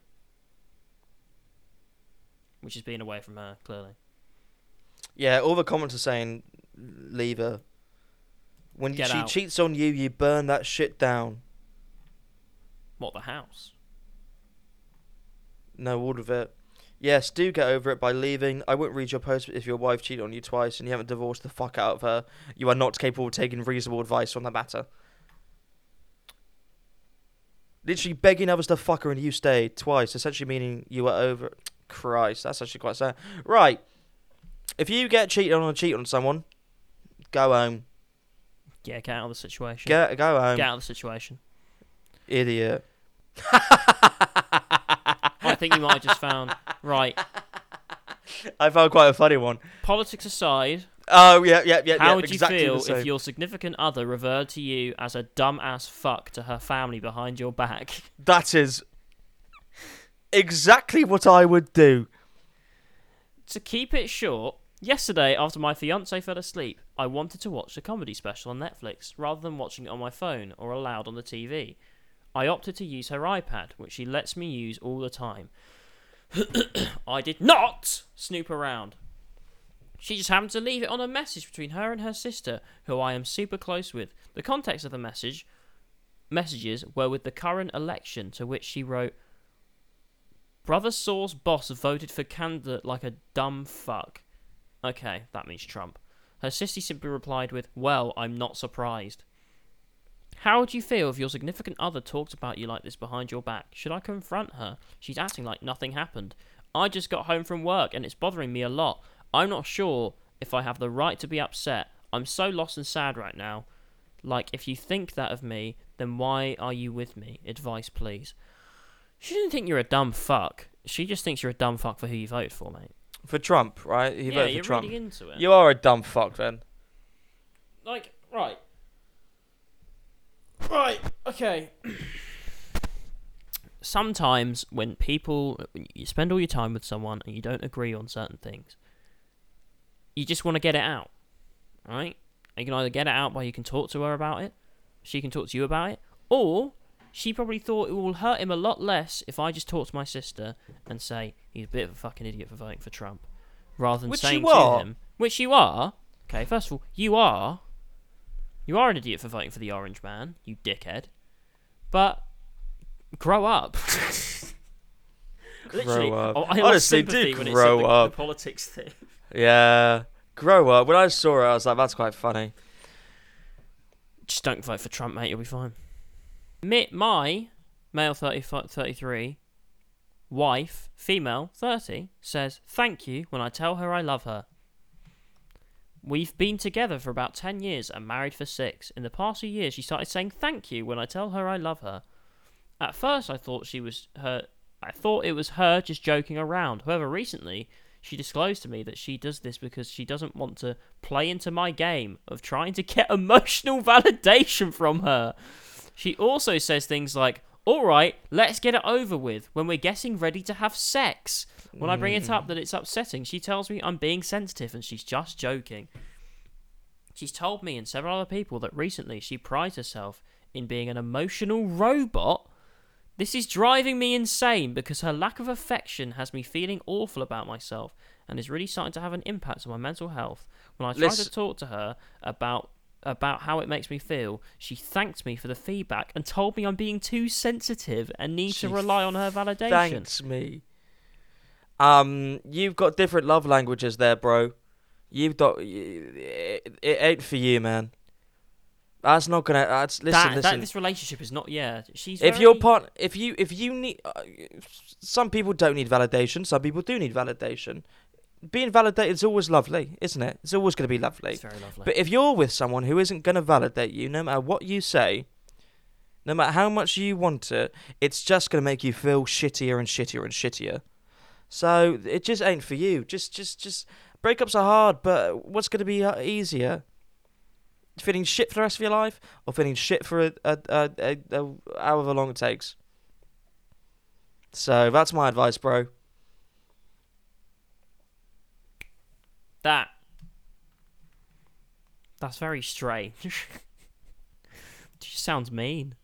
Which is being away from her, clearly. Yeah, all the comments are saying leave her. When Get she out. cheats on you, you burn that shit down. What the house? No, all of it. Yes, do get over it by leaving. I wouldn't read your post if your wife cheated on you twice and you haven't divorced the fuck out of her. You are not capable of taking reasonable advice on the matter. Literally begging others to fuck her and you stayed twice, essentially meaning you were over. Christ, that's actually quite sad. Right. If you get cheated on or cheat on someone, go home. Yeah, get out of the situation. Get go home. Get out of the situation. Idiot. I think you might have just found right. I found quite a funny one. Politics aside, Oh yeah, yeah, yeah. how yeah, would exactly you feel if your significant other referred to you as a dumbass fuck to her family behind your back? That is exactly what I would do. to keep it short, yesterday after my fiance fell asleep, I wanted to watch a comedy special on Netflix rather than watching it on my phone or aloud on the TV. I opted to use her iPad, which she lets me use all the time. I did not snoop around. She just happened to leave it on a message between her and her sister, who I am super close with. The context of the message messages were with the current election, to which she wrote, Brother Saw's boss voted for candidate like a dumb fuck. Okay, that means Trump. Her sister simply replied with, Well, I'm not surprised. How would you feel if your significant other talked about you like this behind your back? Should I confront her? She's acting like nothing happened. I just got home from work and it's bothering me a lot. I'm not sure if I have the right to be upset. I'm so lost and sad right now. Like, if you think that of me, then why are you with me? Advice, please. She didn't think you're a dumb fuck. She just thinks you're a dumb fuck for who you voted for, mate. For Trump, right? He yeah, voted you're for Trump. really into it. You are a dumb fuck then. Like, right. Right, okay. Sometimes when people, when you spend all your time with someone and you don't agree on certain things, you just want to get it out, right? You can either get it out by you can talk to her about it, she can talk to you about it, or she probably thought it will hurt him a lot less if I just talk to my sister and say he's a bit of a fucking idiot for voting for Trump, rather than Which saying you to are. him, which you are. Okay, first of all, you are. You are an idiot for voting for the orange man, you dickhead. But grow up. Literally, up. oh, I lost Honestly, sympathy do when it grow said the, up. the politics thing. Yeah. Grow up. When I saw it, I was like, that's quite funny. Just don't vote for Trump, mate. You'll be fine. My male 30, 33 wife, female 30, says thank you when I tell her I love her. We've been together for about 10 years and married for 6. In the past few years, she started saying thank you when I tell her I love her. At first, I thought she was her. I thought it was her just joking around. However, recently, She disclosed to me that she does this because she doesn't want to play into my game of trying to get emotional validation from her. She also says things like, all right, let's get it over with when we're getting ready to have sex. When I bring it up mm. that it's upsetting, she tells me I'm being sensitive and she's just joking. She's told me and several other people that recently she prides herself in being an emotional robot. This is driving me insane because her lack of affection has me feeling awful about myself and is really starting to have an impact on my mental health. When I try Listen- to talk to her about about how it makes me feel, she thanked me for the feedback and told me I'm being too sensitive and need She to rely on her validation. Thanks me. Um, you've got different love languages there, bro. You've got it, it ain't for you, man. That's not gonna. That's listen, that, listen. that this relationship is not yeah. She's if very, your part, if you if you need, uh, some people don't need validation. Some people do need validation. Being validated is always lovely, isn't it? It's always going to be lovely. it's very lovely. But if you're with someone who isn't going to validate you, no matter what you say, no matter how much you want it, it's just going to make you feel shittier and shittier and shittier. So it just ain't for you. Just, just, just breakups are hard, but what's going to be uh, easier? Feeling shit for the rest of your life, or feeling shit for a, a, a, a, a however long it takes. So that's my advice, bro. That. That's very strange. just sounds mean.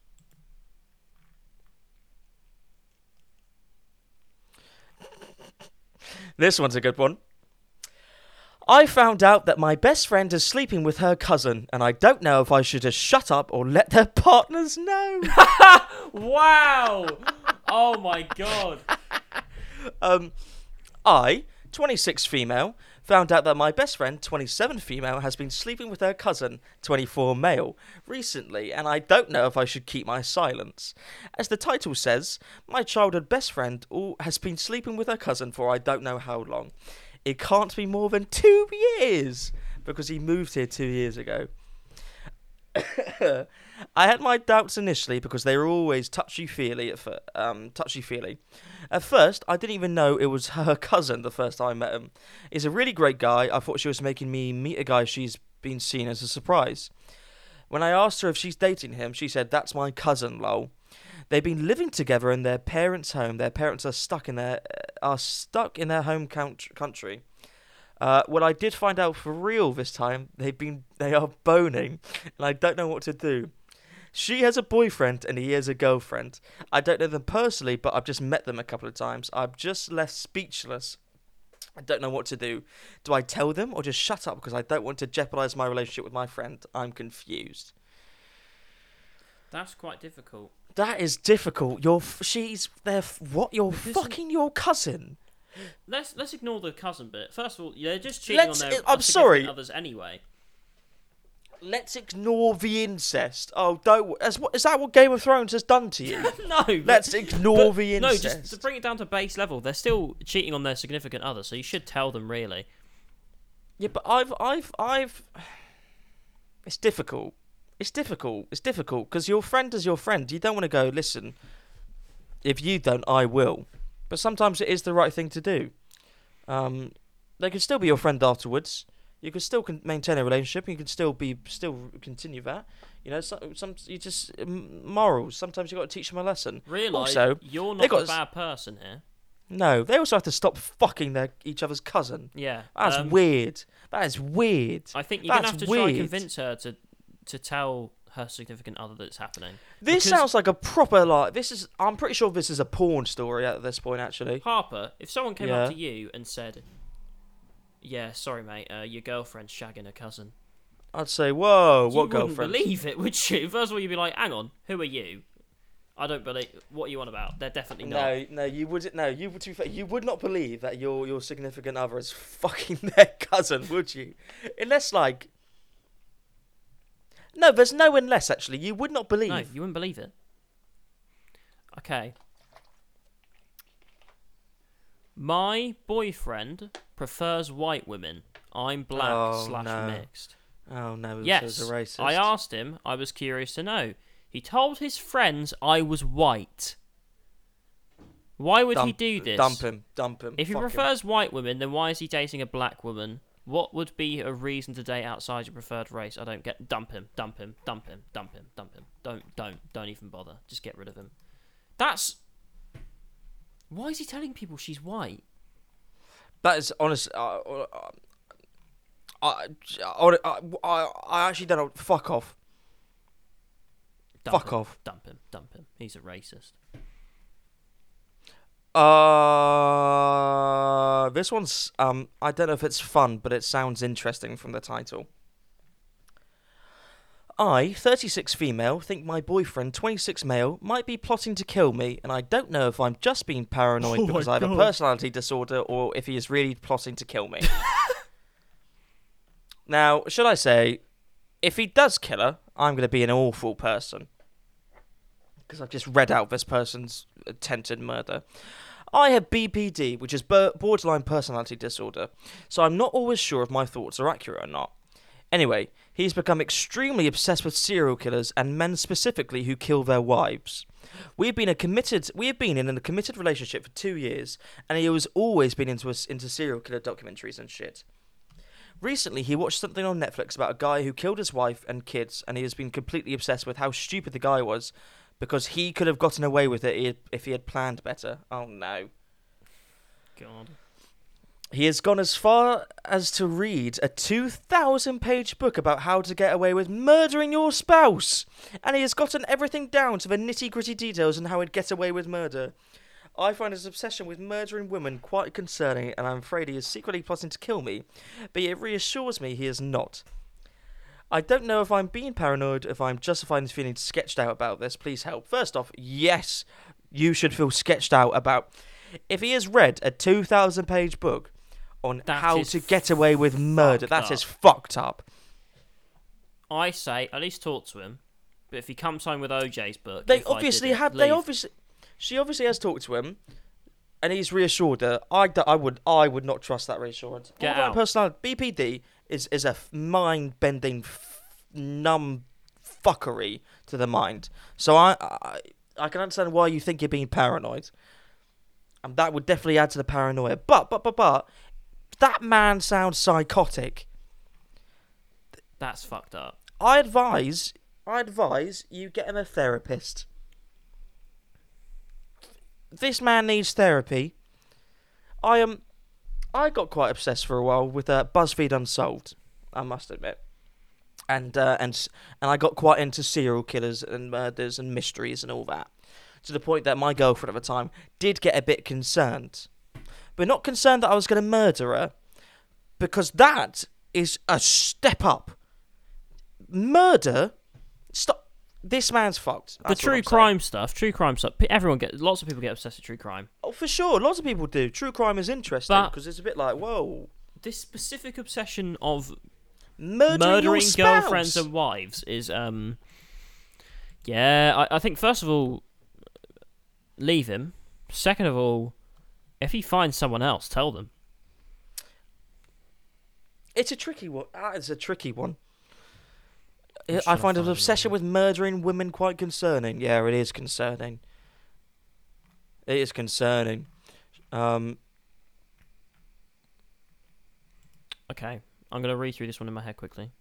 This one's a good one. I found out that my best friend is sleeping with her cousin, and I don't know if I should just shut up or let their partners know. Wow! oh my god. um, I, 26 female, found out that my best friend, 27 female, has been sleeping with her cousin, 24 male, recently, and I don't know if I should keep my silence. As the title says, my childhood best friend has been sleeping with her cousin for I don't know how long. It can't be more than two years because he moved here two years ago. I had my doubts initially because they were always touchy feely. Um, touchy feely. At first, I didn't even know it was her cousin the first time I met him. He's a really great guy. I thought she was making me meet a guy she's been seen as a surprise. When I asked her if she's dating him, she said, "That's my cousin, lol." They've been living together in their parents' home. Their parents are stuck in their are stuck in their home count- country. Uh, what I did find out for real this time, they've been they are boning, and I don't know what to do. She has a boyfriend and he has a girlfriend. I don't know them personally, but I've just met them a couple of times. I'm just left speechless. I don't know what to do. Do I tell them or just shut up because I don't want to jeopardize my relationship with my friend? I'm confused. That's quite difficult. That is difficult. You're f- she's their f- what? You're fucking your cousin. Let's let's ignore the cousin bit. First of all, they're just cheating Let's- on their I'm sorry. others anyway. Let's ignore the incest. Oh, don't. Is, what, is that what Game of Thrones has done to you? no, but- Let's ignore but- the No, incest. just to bring it down to base level, they're still cheating on their significant other, so you should tell them really. Yeah, but I've, I've, I've. It's difficult. It's difficult. It's difficult because your friend is your friend. You don't want to go. Listen, if you don't, I will. But sometimes it is the right thing to do. Um, they can still be your friend afterwards. You can still con- maintain a relationship. You can still be, still continue that. You know, some, some you just morals. Sometimes you got to teach them a lesson. Realise Also, you're not got a s- bad person here. No, they also have to stop fucking their each other's cousin. Yeah, That's um, weird. That is weird. I think you're gonna have to try and convince her to to tell her significant other that it's happening. This Because- sounds like a proper like this is I'm pretty sure this is a porn story at this point actually. Harper, if someone came Yeah. up to you and said, "Yeah, sorry, mate, uh, your girlfriend's shagging a cousin," I'd say, "Whoa, you what wouldn't girlfriend?" believe it, would you? First of all, you'd be like, "Hang on, who are you?" I don't believe what are you on about. They're definitely not. No, no, you would no, you would you would not believe that your your significant other is fucking their cousin, would you? Unless like No, there's no unless actually. You would not believe. No, you wouldn't believe it. Okay. My boyfriend prefers white women. I'm black Oh, slash no. mixed. Oh no, Yes, a racist. I asked him. I was curious to know. He told his friends I was white. Why would he do this? Dump him. Dump him. If he fuck him. prefers white women, then why is he dating a black woman? What would be a reason to date outside your preferred race? I don't get. Dump him. Dump him. Dump him. Dump him. Dump him. Don't. Don't. Don't even bother. Just get rid of him. That's. Why is he telling people she's white? That is honest. Uh, uh, I, I, I, I actually don't know. Fuck off. Dump Fuck him. off. Dump him. Dump him. He's a racist. Uh, this one's um. I don't know if it's fun, but it sounds interesting from the title. I, 36 female, think my boyfriend, 26 male, might be plotting to kill me, and I don't know if I'm just being paranoid Oh because I have a personality disorder or if he is really plotting to kill me. now, should I say, if he does kill her, I'm going to be an awful person. Because I've just read out this person's attempted murder. I have BPD, which is borderline personality disorder, so I'm not always sure if my thoughts are accurate or not. Anyway, he's become extremely obsessed with serial killers and men specifically who kill their wives. We've been a committed we have been in a committed relationship for 2 years and he has always been into us into serial killer documentaries and shit. Recently, he watched something on Netflix about a guy who killed his wife and kids, and he has been completely obsessed with how stupid the guy was because he could have gotten away with it if he had planned better. Oh no. God. He has gone as far as to read a 2,000 page book about how to get away with murdering your spouse. And he has gotten everything down to the nitty gritty details on how he'd get away with murder. I find his obsession with murdering women quite concerning, and I'm afraid he is secretly plotting to kill me, but it reassures me he is not. I don't know if I'm being paranoid, if I'm justifying feeling sketched out about this. Please help. First off, yes, you should feel sketched out about. If he has read a 2,000 page book on That how to get away with murder, that up. is fucked up. I say at least talk to him. But if he comes home with OJ's book, They if I did obviously it, have. They obviously. She obviously has talked to him, and he's reassured her. I, I would. I would not trust that reassurance. Get Borderline out. Personality. BPD is is a mind bending, f- numb fuckery to the mind. So I, I I can understand why you think you're being paranoid, and that would definitely add to the paranoia. But but but but that man sounds psychotic. That's fucked up. I advise, I advise you get him a therapist. This man needs therapy. I am, I got quite obsessed for a while with uh, BuzzFeed Unsolved. I must admit, and uh, and and I got quite into serial killers and murders and mysteries and all that, to the point that my girlfriend at the time did get a bit concerned, but not concerned that I was going to murder her, because that is a step up murder. Stop. This man's fucked. the That's what true crime stuff, true crime stuff. pe- Everyone get lots of people get obsessed with true crime. Oh, for sure. Lots of people do. True crime is interesting But- because it's a bit like, whoa, This specific obsession of murdering, your murdering spouse. girlfriends and wives is um yeah I, I think first of all leave him second of all if he finds someone else tell them It's a tricky one. That is a tricky one. I'm I find his obsession with murdering women quite concerning. Yeah, it is concerning. It is concerning. Um, okay i'm gonna read through this one in my head quickly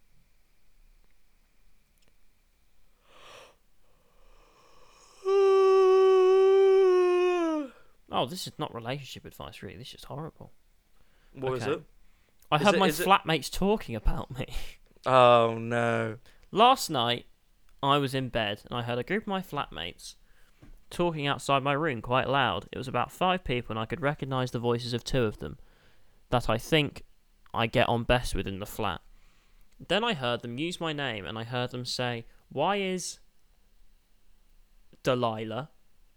oh this is not relationship advice really this is horrible what is Okay. it? i Is heard it- my is it- flatmates talking about me Oh no. Last night, I was in bed and I heard a group of my flatmates talking outside my room quite loud. It was about five people, and I could recognise the voices of two of them that I think I get on best with in the flat. Then I heard them use my name, and I heard them say, Why is Delilah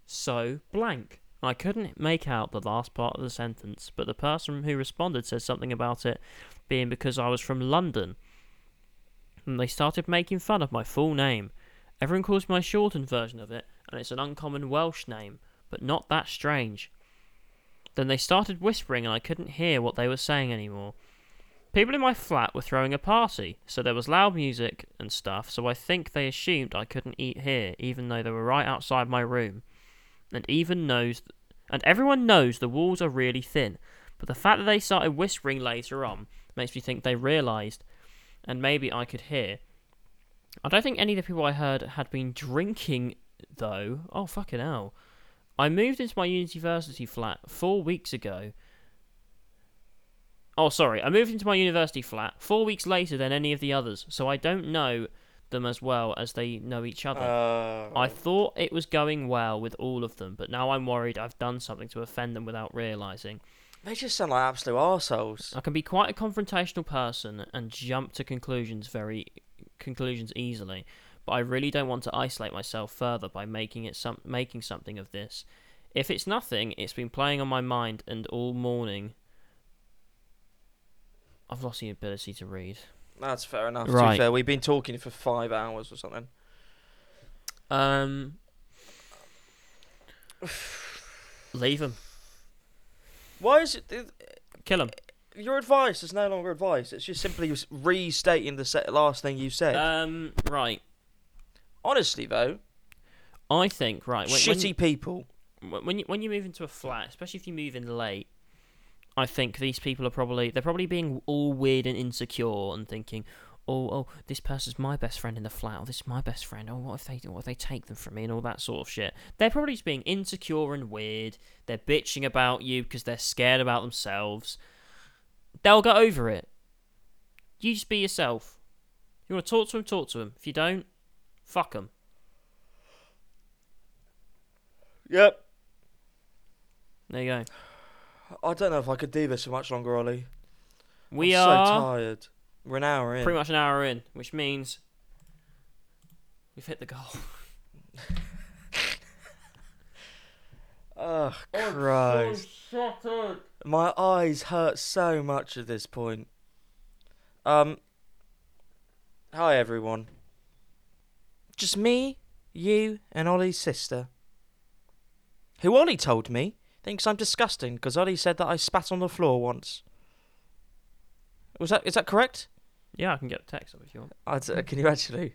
so blank? I couldn't make out the last part of the sentence, but the person who responded said something about it being because I was from London and they started making fun of my full name. Everyone calls me my shortened version of it, and it's an uncommon Welsh name, but not that strange. Then they started whispering, and I couldn't hear what they were saying anymore. People in my flat were throwing a party, so there was loud music and stuff, so I think they assumed I couldn't eat here, even though they were right outside my room. And even knows And everyone knows the walls are really thin. But the fact that they started whispering later on makes me think they realised, and maybe I could hear. I don't think any of the people I heard had been drinking, though. Oh, fucking hell. I moved into my university flat four weeks ago. Oh, sorry. I moved into my university flat four weeks later than any of the others, so I don't know them as well as they know each other. Uh, I thought it was going well with all of them, but now I'm worried I've done something to offend them without realising. they just sound like absolute arseholes. I can be quite a confrontational person and jump to conclusions very conclusions easily, but I really don't want to isolate myself further by making it some making something of this. If it's nothing, it's been playing on my mind and all morning. I've lost the ability to read. That's fair enough. To Right. be fair, we've been talking for five hours or something. Um, leave him, Why is it? kill him. Your advice is no longer advice. It's just simply restating the last thing you said. Um, right. Honestly, though, I think right. When, when shitty you- people. When you when you move into a flat, especially if you move in late, I think these people are probably they're probably being all weird and insecure and thinking, oh oh this person's my best friend in the flat, or this is my best friend. Oh what if they what if they take them from me and all that sort of shit. They're probably just being insecure and weird. They're bitching about you because they're scared about themselves. They'll get over it. You just be yourself. You want to talk to them, talk to them. If you don't, fuck them. Yep. There you go. I don't know if I could do this for much longer, Ollie. We I'm are. so tired. We're an hour in. pretty much an hour in, which means we've hit the goal. Ugh, Christ. So My eyes hurt so much at this point. Um. Hi, everyone. Just me, you, and Ollie's sister. Who Ollie told me thinks I'm disgusting because Ollie said that I spat on the floor once. Was that is that correct? Yeah, I can get a text up if you want. I d- can you actually?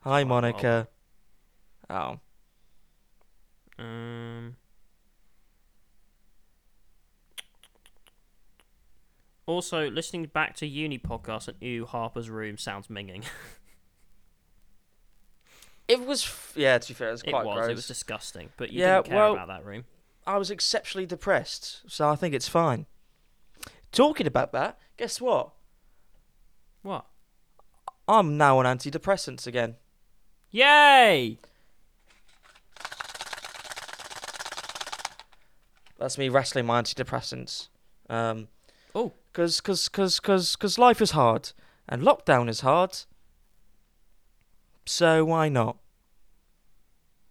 Hi, Oh, Monica. Oh. Um. Also, listening back to uni podcast at Ew Harper's room sounds minging. It was, f- yeah. To be fair, it was it quite was. gross. It was disgusting. But you Yeah, didn't care well- about that room. I was exceptionally depressed, so I think it's fine. Talking about that, guess what? What? I'm now on antidepressants again. Yay! That's me wrestling my antidepressants. Um, Oh. cause, cause, cause, cause, cause life is hard and lockdown is hard. So why not?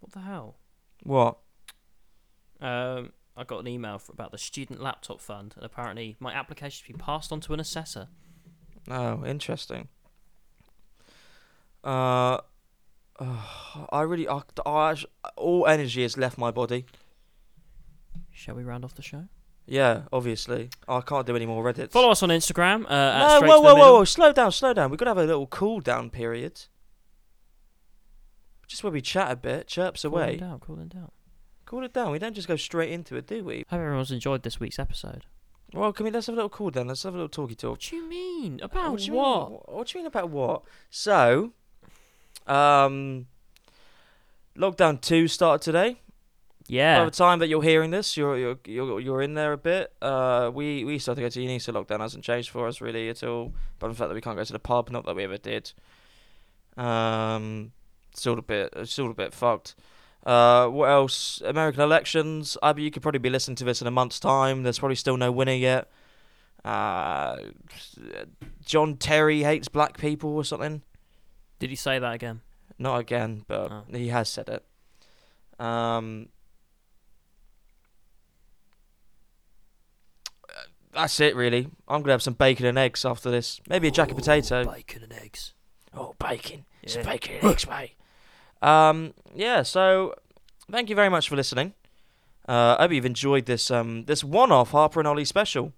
What the hell? What? Um, I got an email f about the student laptop fund, and apparently my application's been passed on to an assessor. Oh, interesting. Uh, I really, I, I, all energy has left my body. Shall we round off the show? Yeah, obviously. I can't do any more Reddit. Follow us on Instagram. Uh, at no, whoa, whoa, whoa, whoa! Slow down, slow down. We've got to have a little cool down period. Just where we chat a bit, chirps Cool them away. down, cool down. Cool it down. We don't just go straight into it, do we? I Hope everyone's enjoyed this week's episode. Well, can we let's have a little cool down. Let's have a little talky talk. What do you mean? About what? what? Mean, what do you mean about what? So, um, lockdown two started today. Yeah. By the time that you're hearing this, you're you're you're, you're in there a bit. Uh, we we started to go to uni, so lockdown hasn't changed for us really at all. But the fact that we can't go to the pub, not that we ever did. Um, all a bit it's all a bit fucked. Uh, what else? American elections. I mean, you could probably be listening to this in a month's time. There's probably still no winner yet. Uh, John Terry hates black people or something. Did he say that again? Not again, but Oh. he has said it. Um, that's it, really. I'm gonna have some bacon and eggs after this. Maybe a jacket potato. Bacon and eggs. Oh, bacon! It's Yeah. bacon and eggs, mate. Um, yeah. So, thank you very much for listening. Uh, I hope you've enjoyed this um this one-off Harper and Ollie special.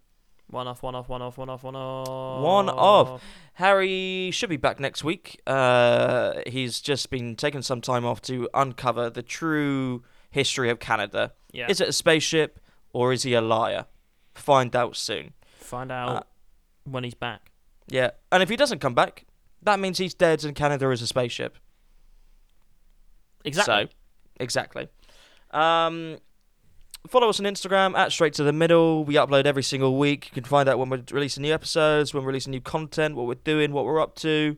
One off, one off, one off, one off, one off. One off. Harry should be back next week. Uh, he's just been taking some time off to uncover the true history of Canada. Yeah. Is it a spaceship or is he a liar? Find out soon. Find out Uh, when he's back. Yeah, and if he doesn't come back, that means he's dead and Canada is a spaceship. Exactly. So, exactly. Um, follow us on Instagram at Straight to the Middle. We upload every single week. You can find out when we're releasing new episodes, when we're releasing new content, what we're doing, what we're up to,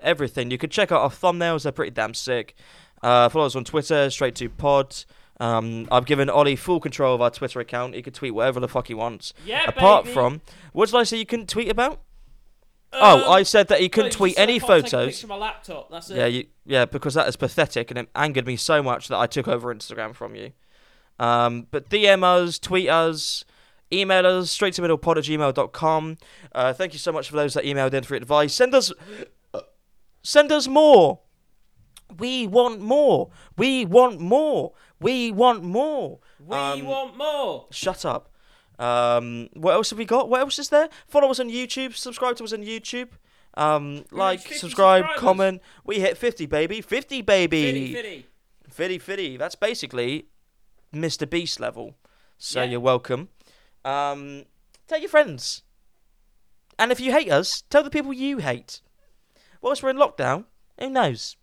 everything. You can check out our thumbnails; they're pretty damn sick. Uh, follow us on Twitter, Straight to Pod. Um, I've given Ollie full control of our Twitter account. He can tweet whatever the fuck he wants. yeah, Apart baby. from, what did I say you couldn't tweet about? Oh, Um, I said that he couldn't tweet any photos. my laptop. That's it. Yeah, you, yeah, because that is pathetic and it angered me so much that I took over Instagram from you. Um, but DM us, tweet us, email us, straight to middlepod at gmail.com. Uh, thank you so much for those that emailed in for advice. Send us, send us more. We want more. We want more. We want more. We Um, want more. Shut up. Um, what else have we got? What else is there? Follow us on YouTube. Subscribe to us on YouTube. Um, like, subscribe, comment. We hit 50, baby. 50, baby. Fitty, fitty. Fitty, fitty. That's basically Mr. Beast level. So Yeah. you're welcome. Um, tell your friends. And if you hate us, tell the people you hate. Whilst we're in lockdown, who knows?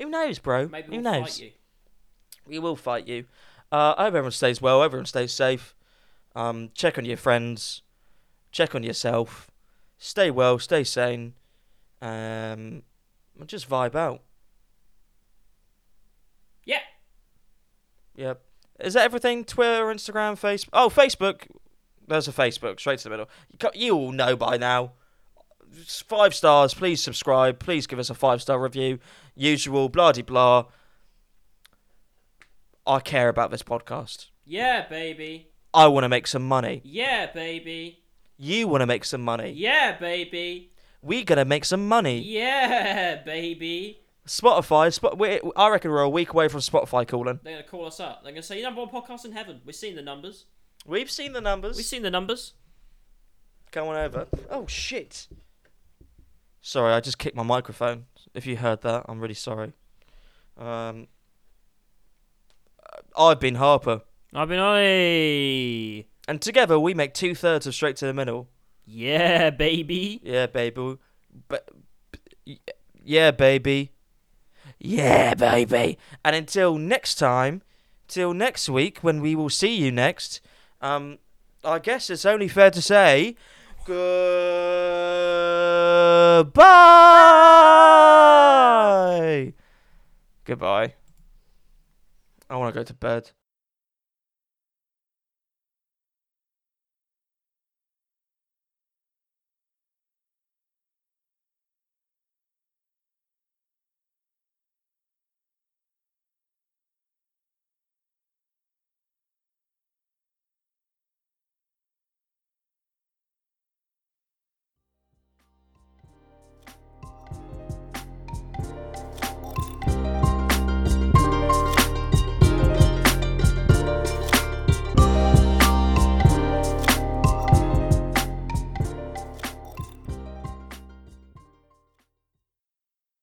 Who knows, bro? Maybe who we'll knows? fight you. We will fight you. Uh, I hope everyone stays well. Everyone stays safe. Um, check on your friends. Check on yourself. Stay well. Stay sane. Um, and just vibe out. Yeah. Yep. Is that everything? Twitter, Instagram, Facebook. Oh, Facebook. There's a Facebook straight to the middle. You, you all know by now. Five stars. Please subscribe. Please give us a five star review. Usual. Blah de blah. I care about this podcast. Yeah, baby. I want to make some money. Yeah, baby. You want to make some money. Yeah, baby. We're gonna make some money. Yeah, baby. Spotify. Spot. We, I reckon we're a week away from Spotify calling. They're gonna call us up. They're gonna say you're number one podcast in heaven. We've seen the numbers. We've seen the numbers. We've seen the numbers. Come on over. Oh shit. Sorry, I just kicked my microphone. If you heard that, I'm really sorry. Um, I've been Harper, I've been on. and together we make two thirds of Straight to the Middle. Yeah, baby. Yeah, baby. But yeah, baby. Yeah, baby. And until next time, till next week when we will see you next, um, I guess it's only fair to say goodbye. Goodbye. I want to go to bed.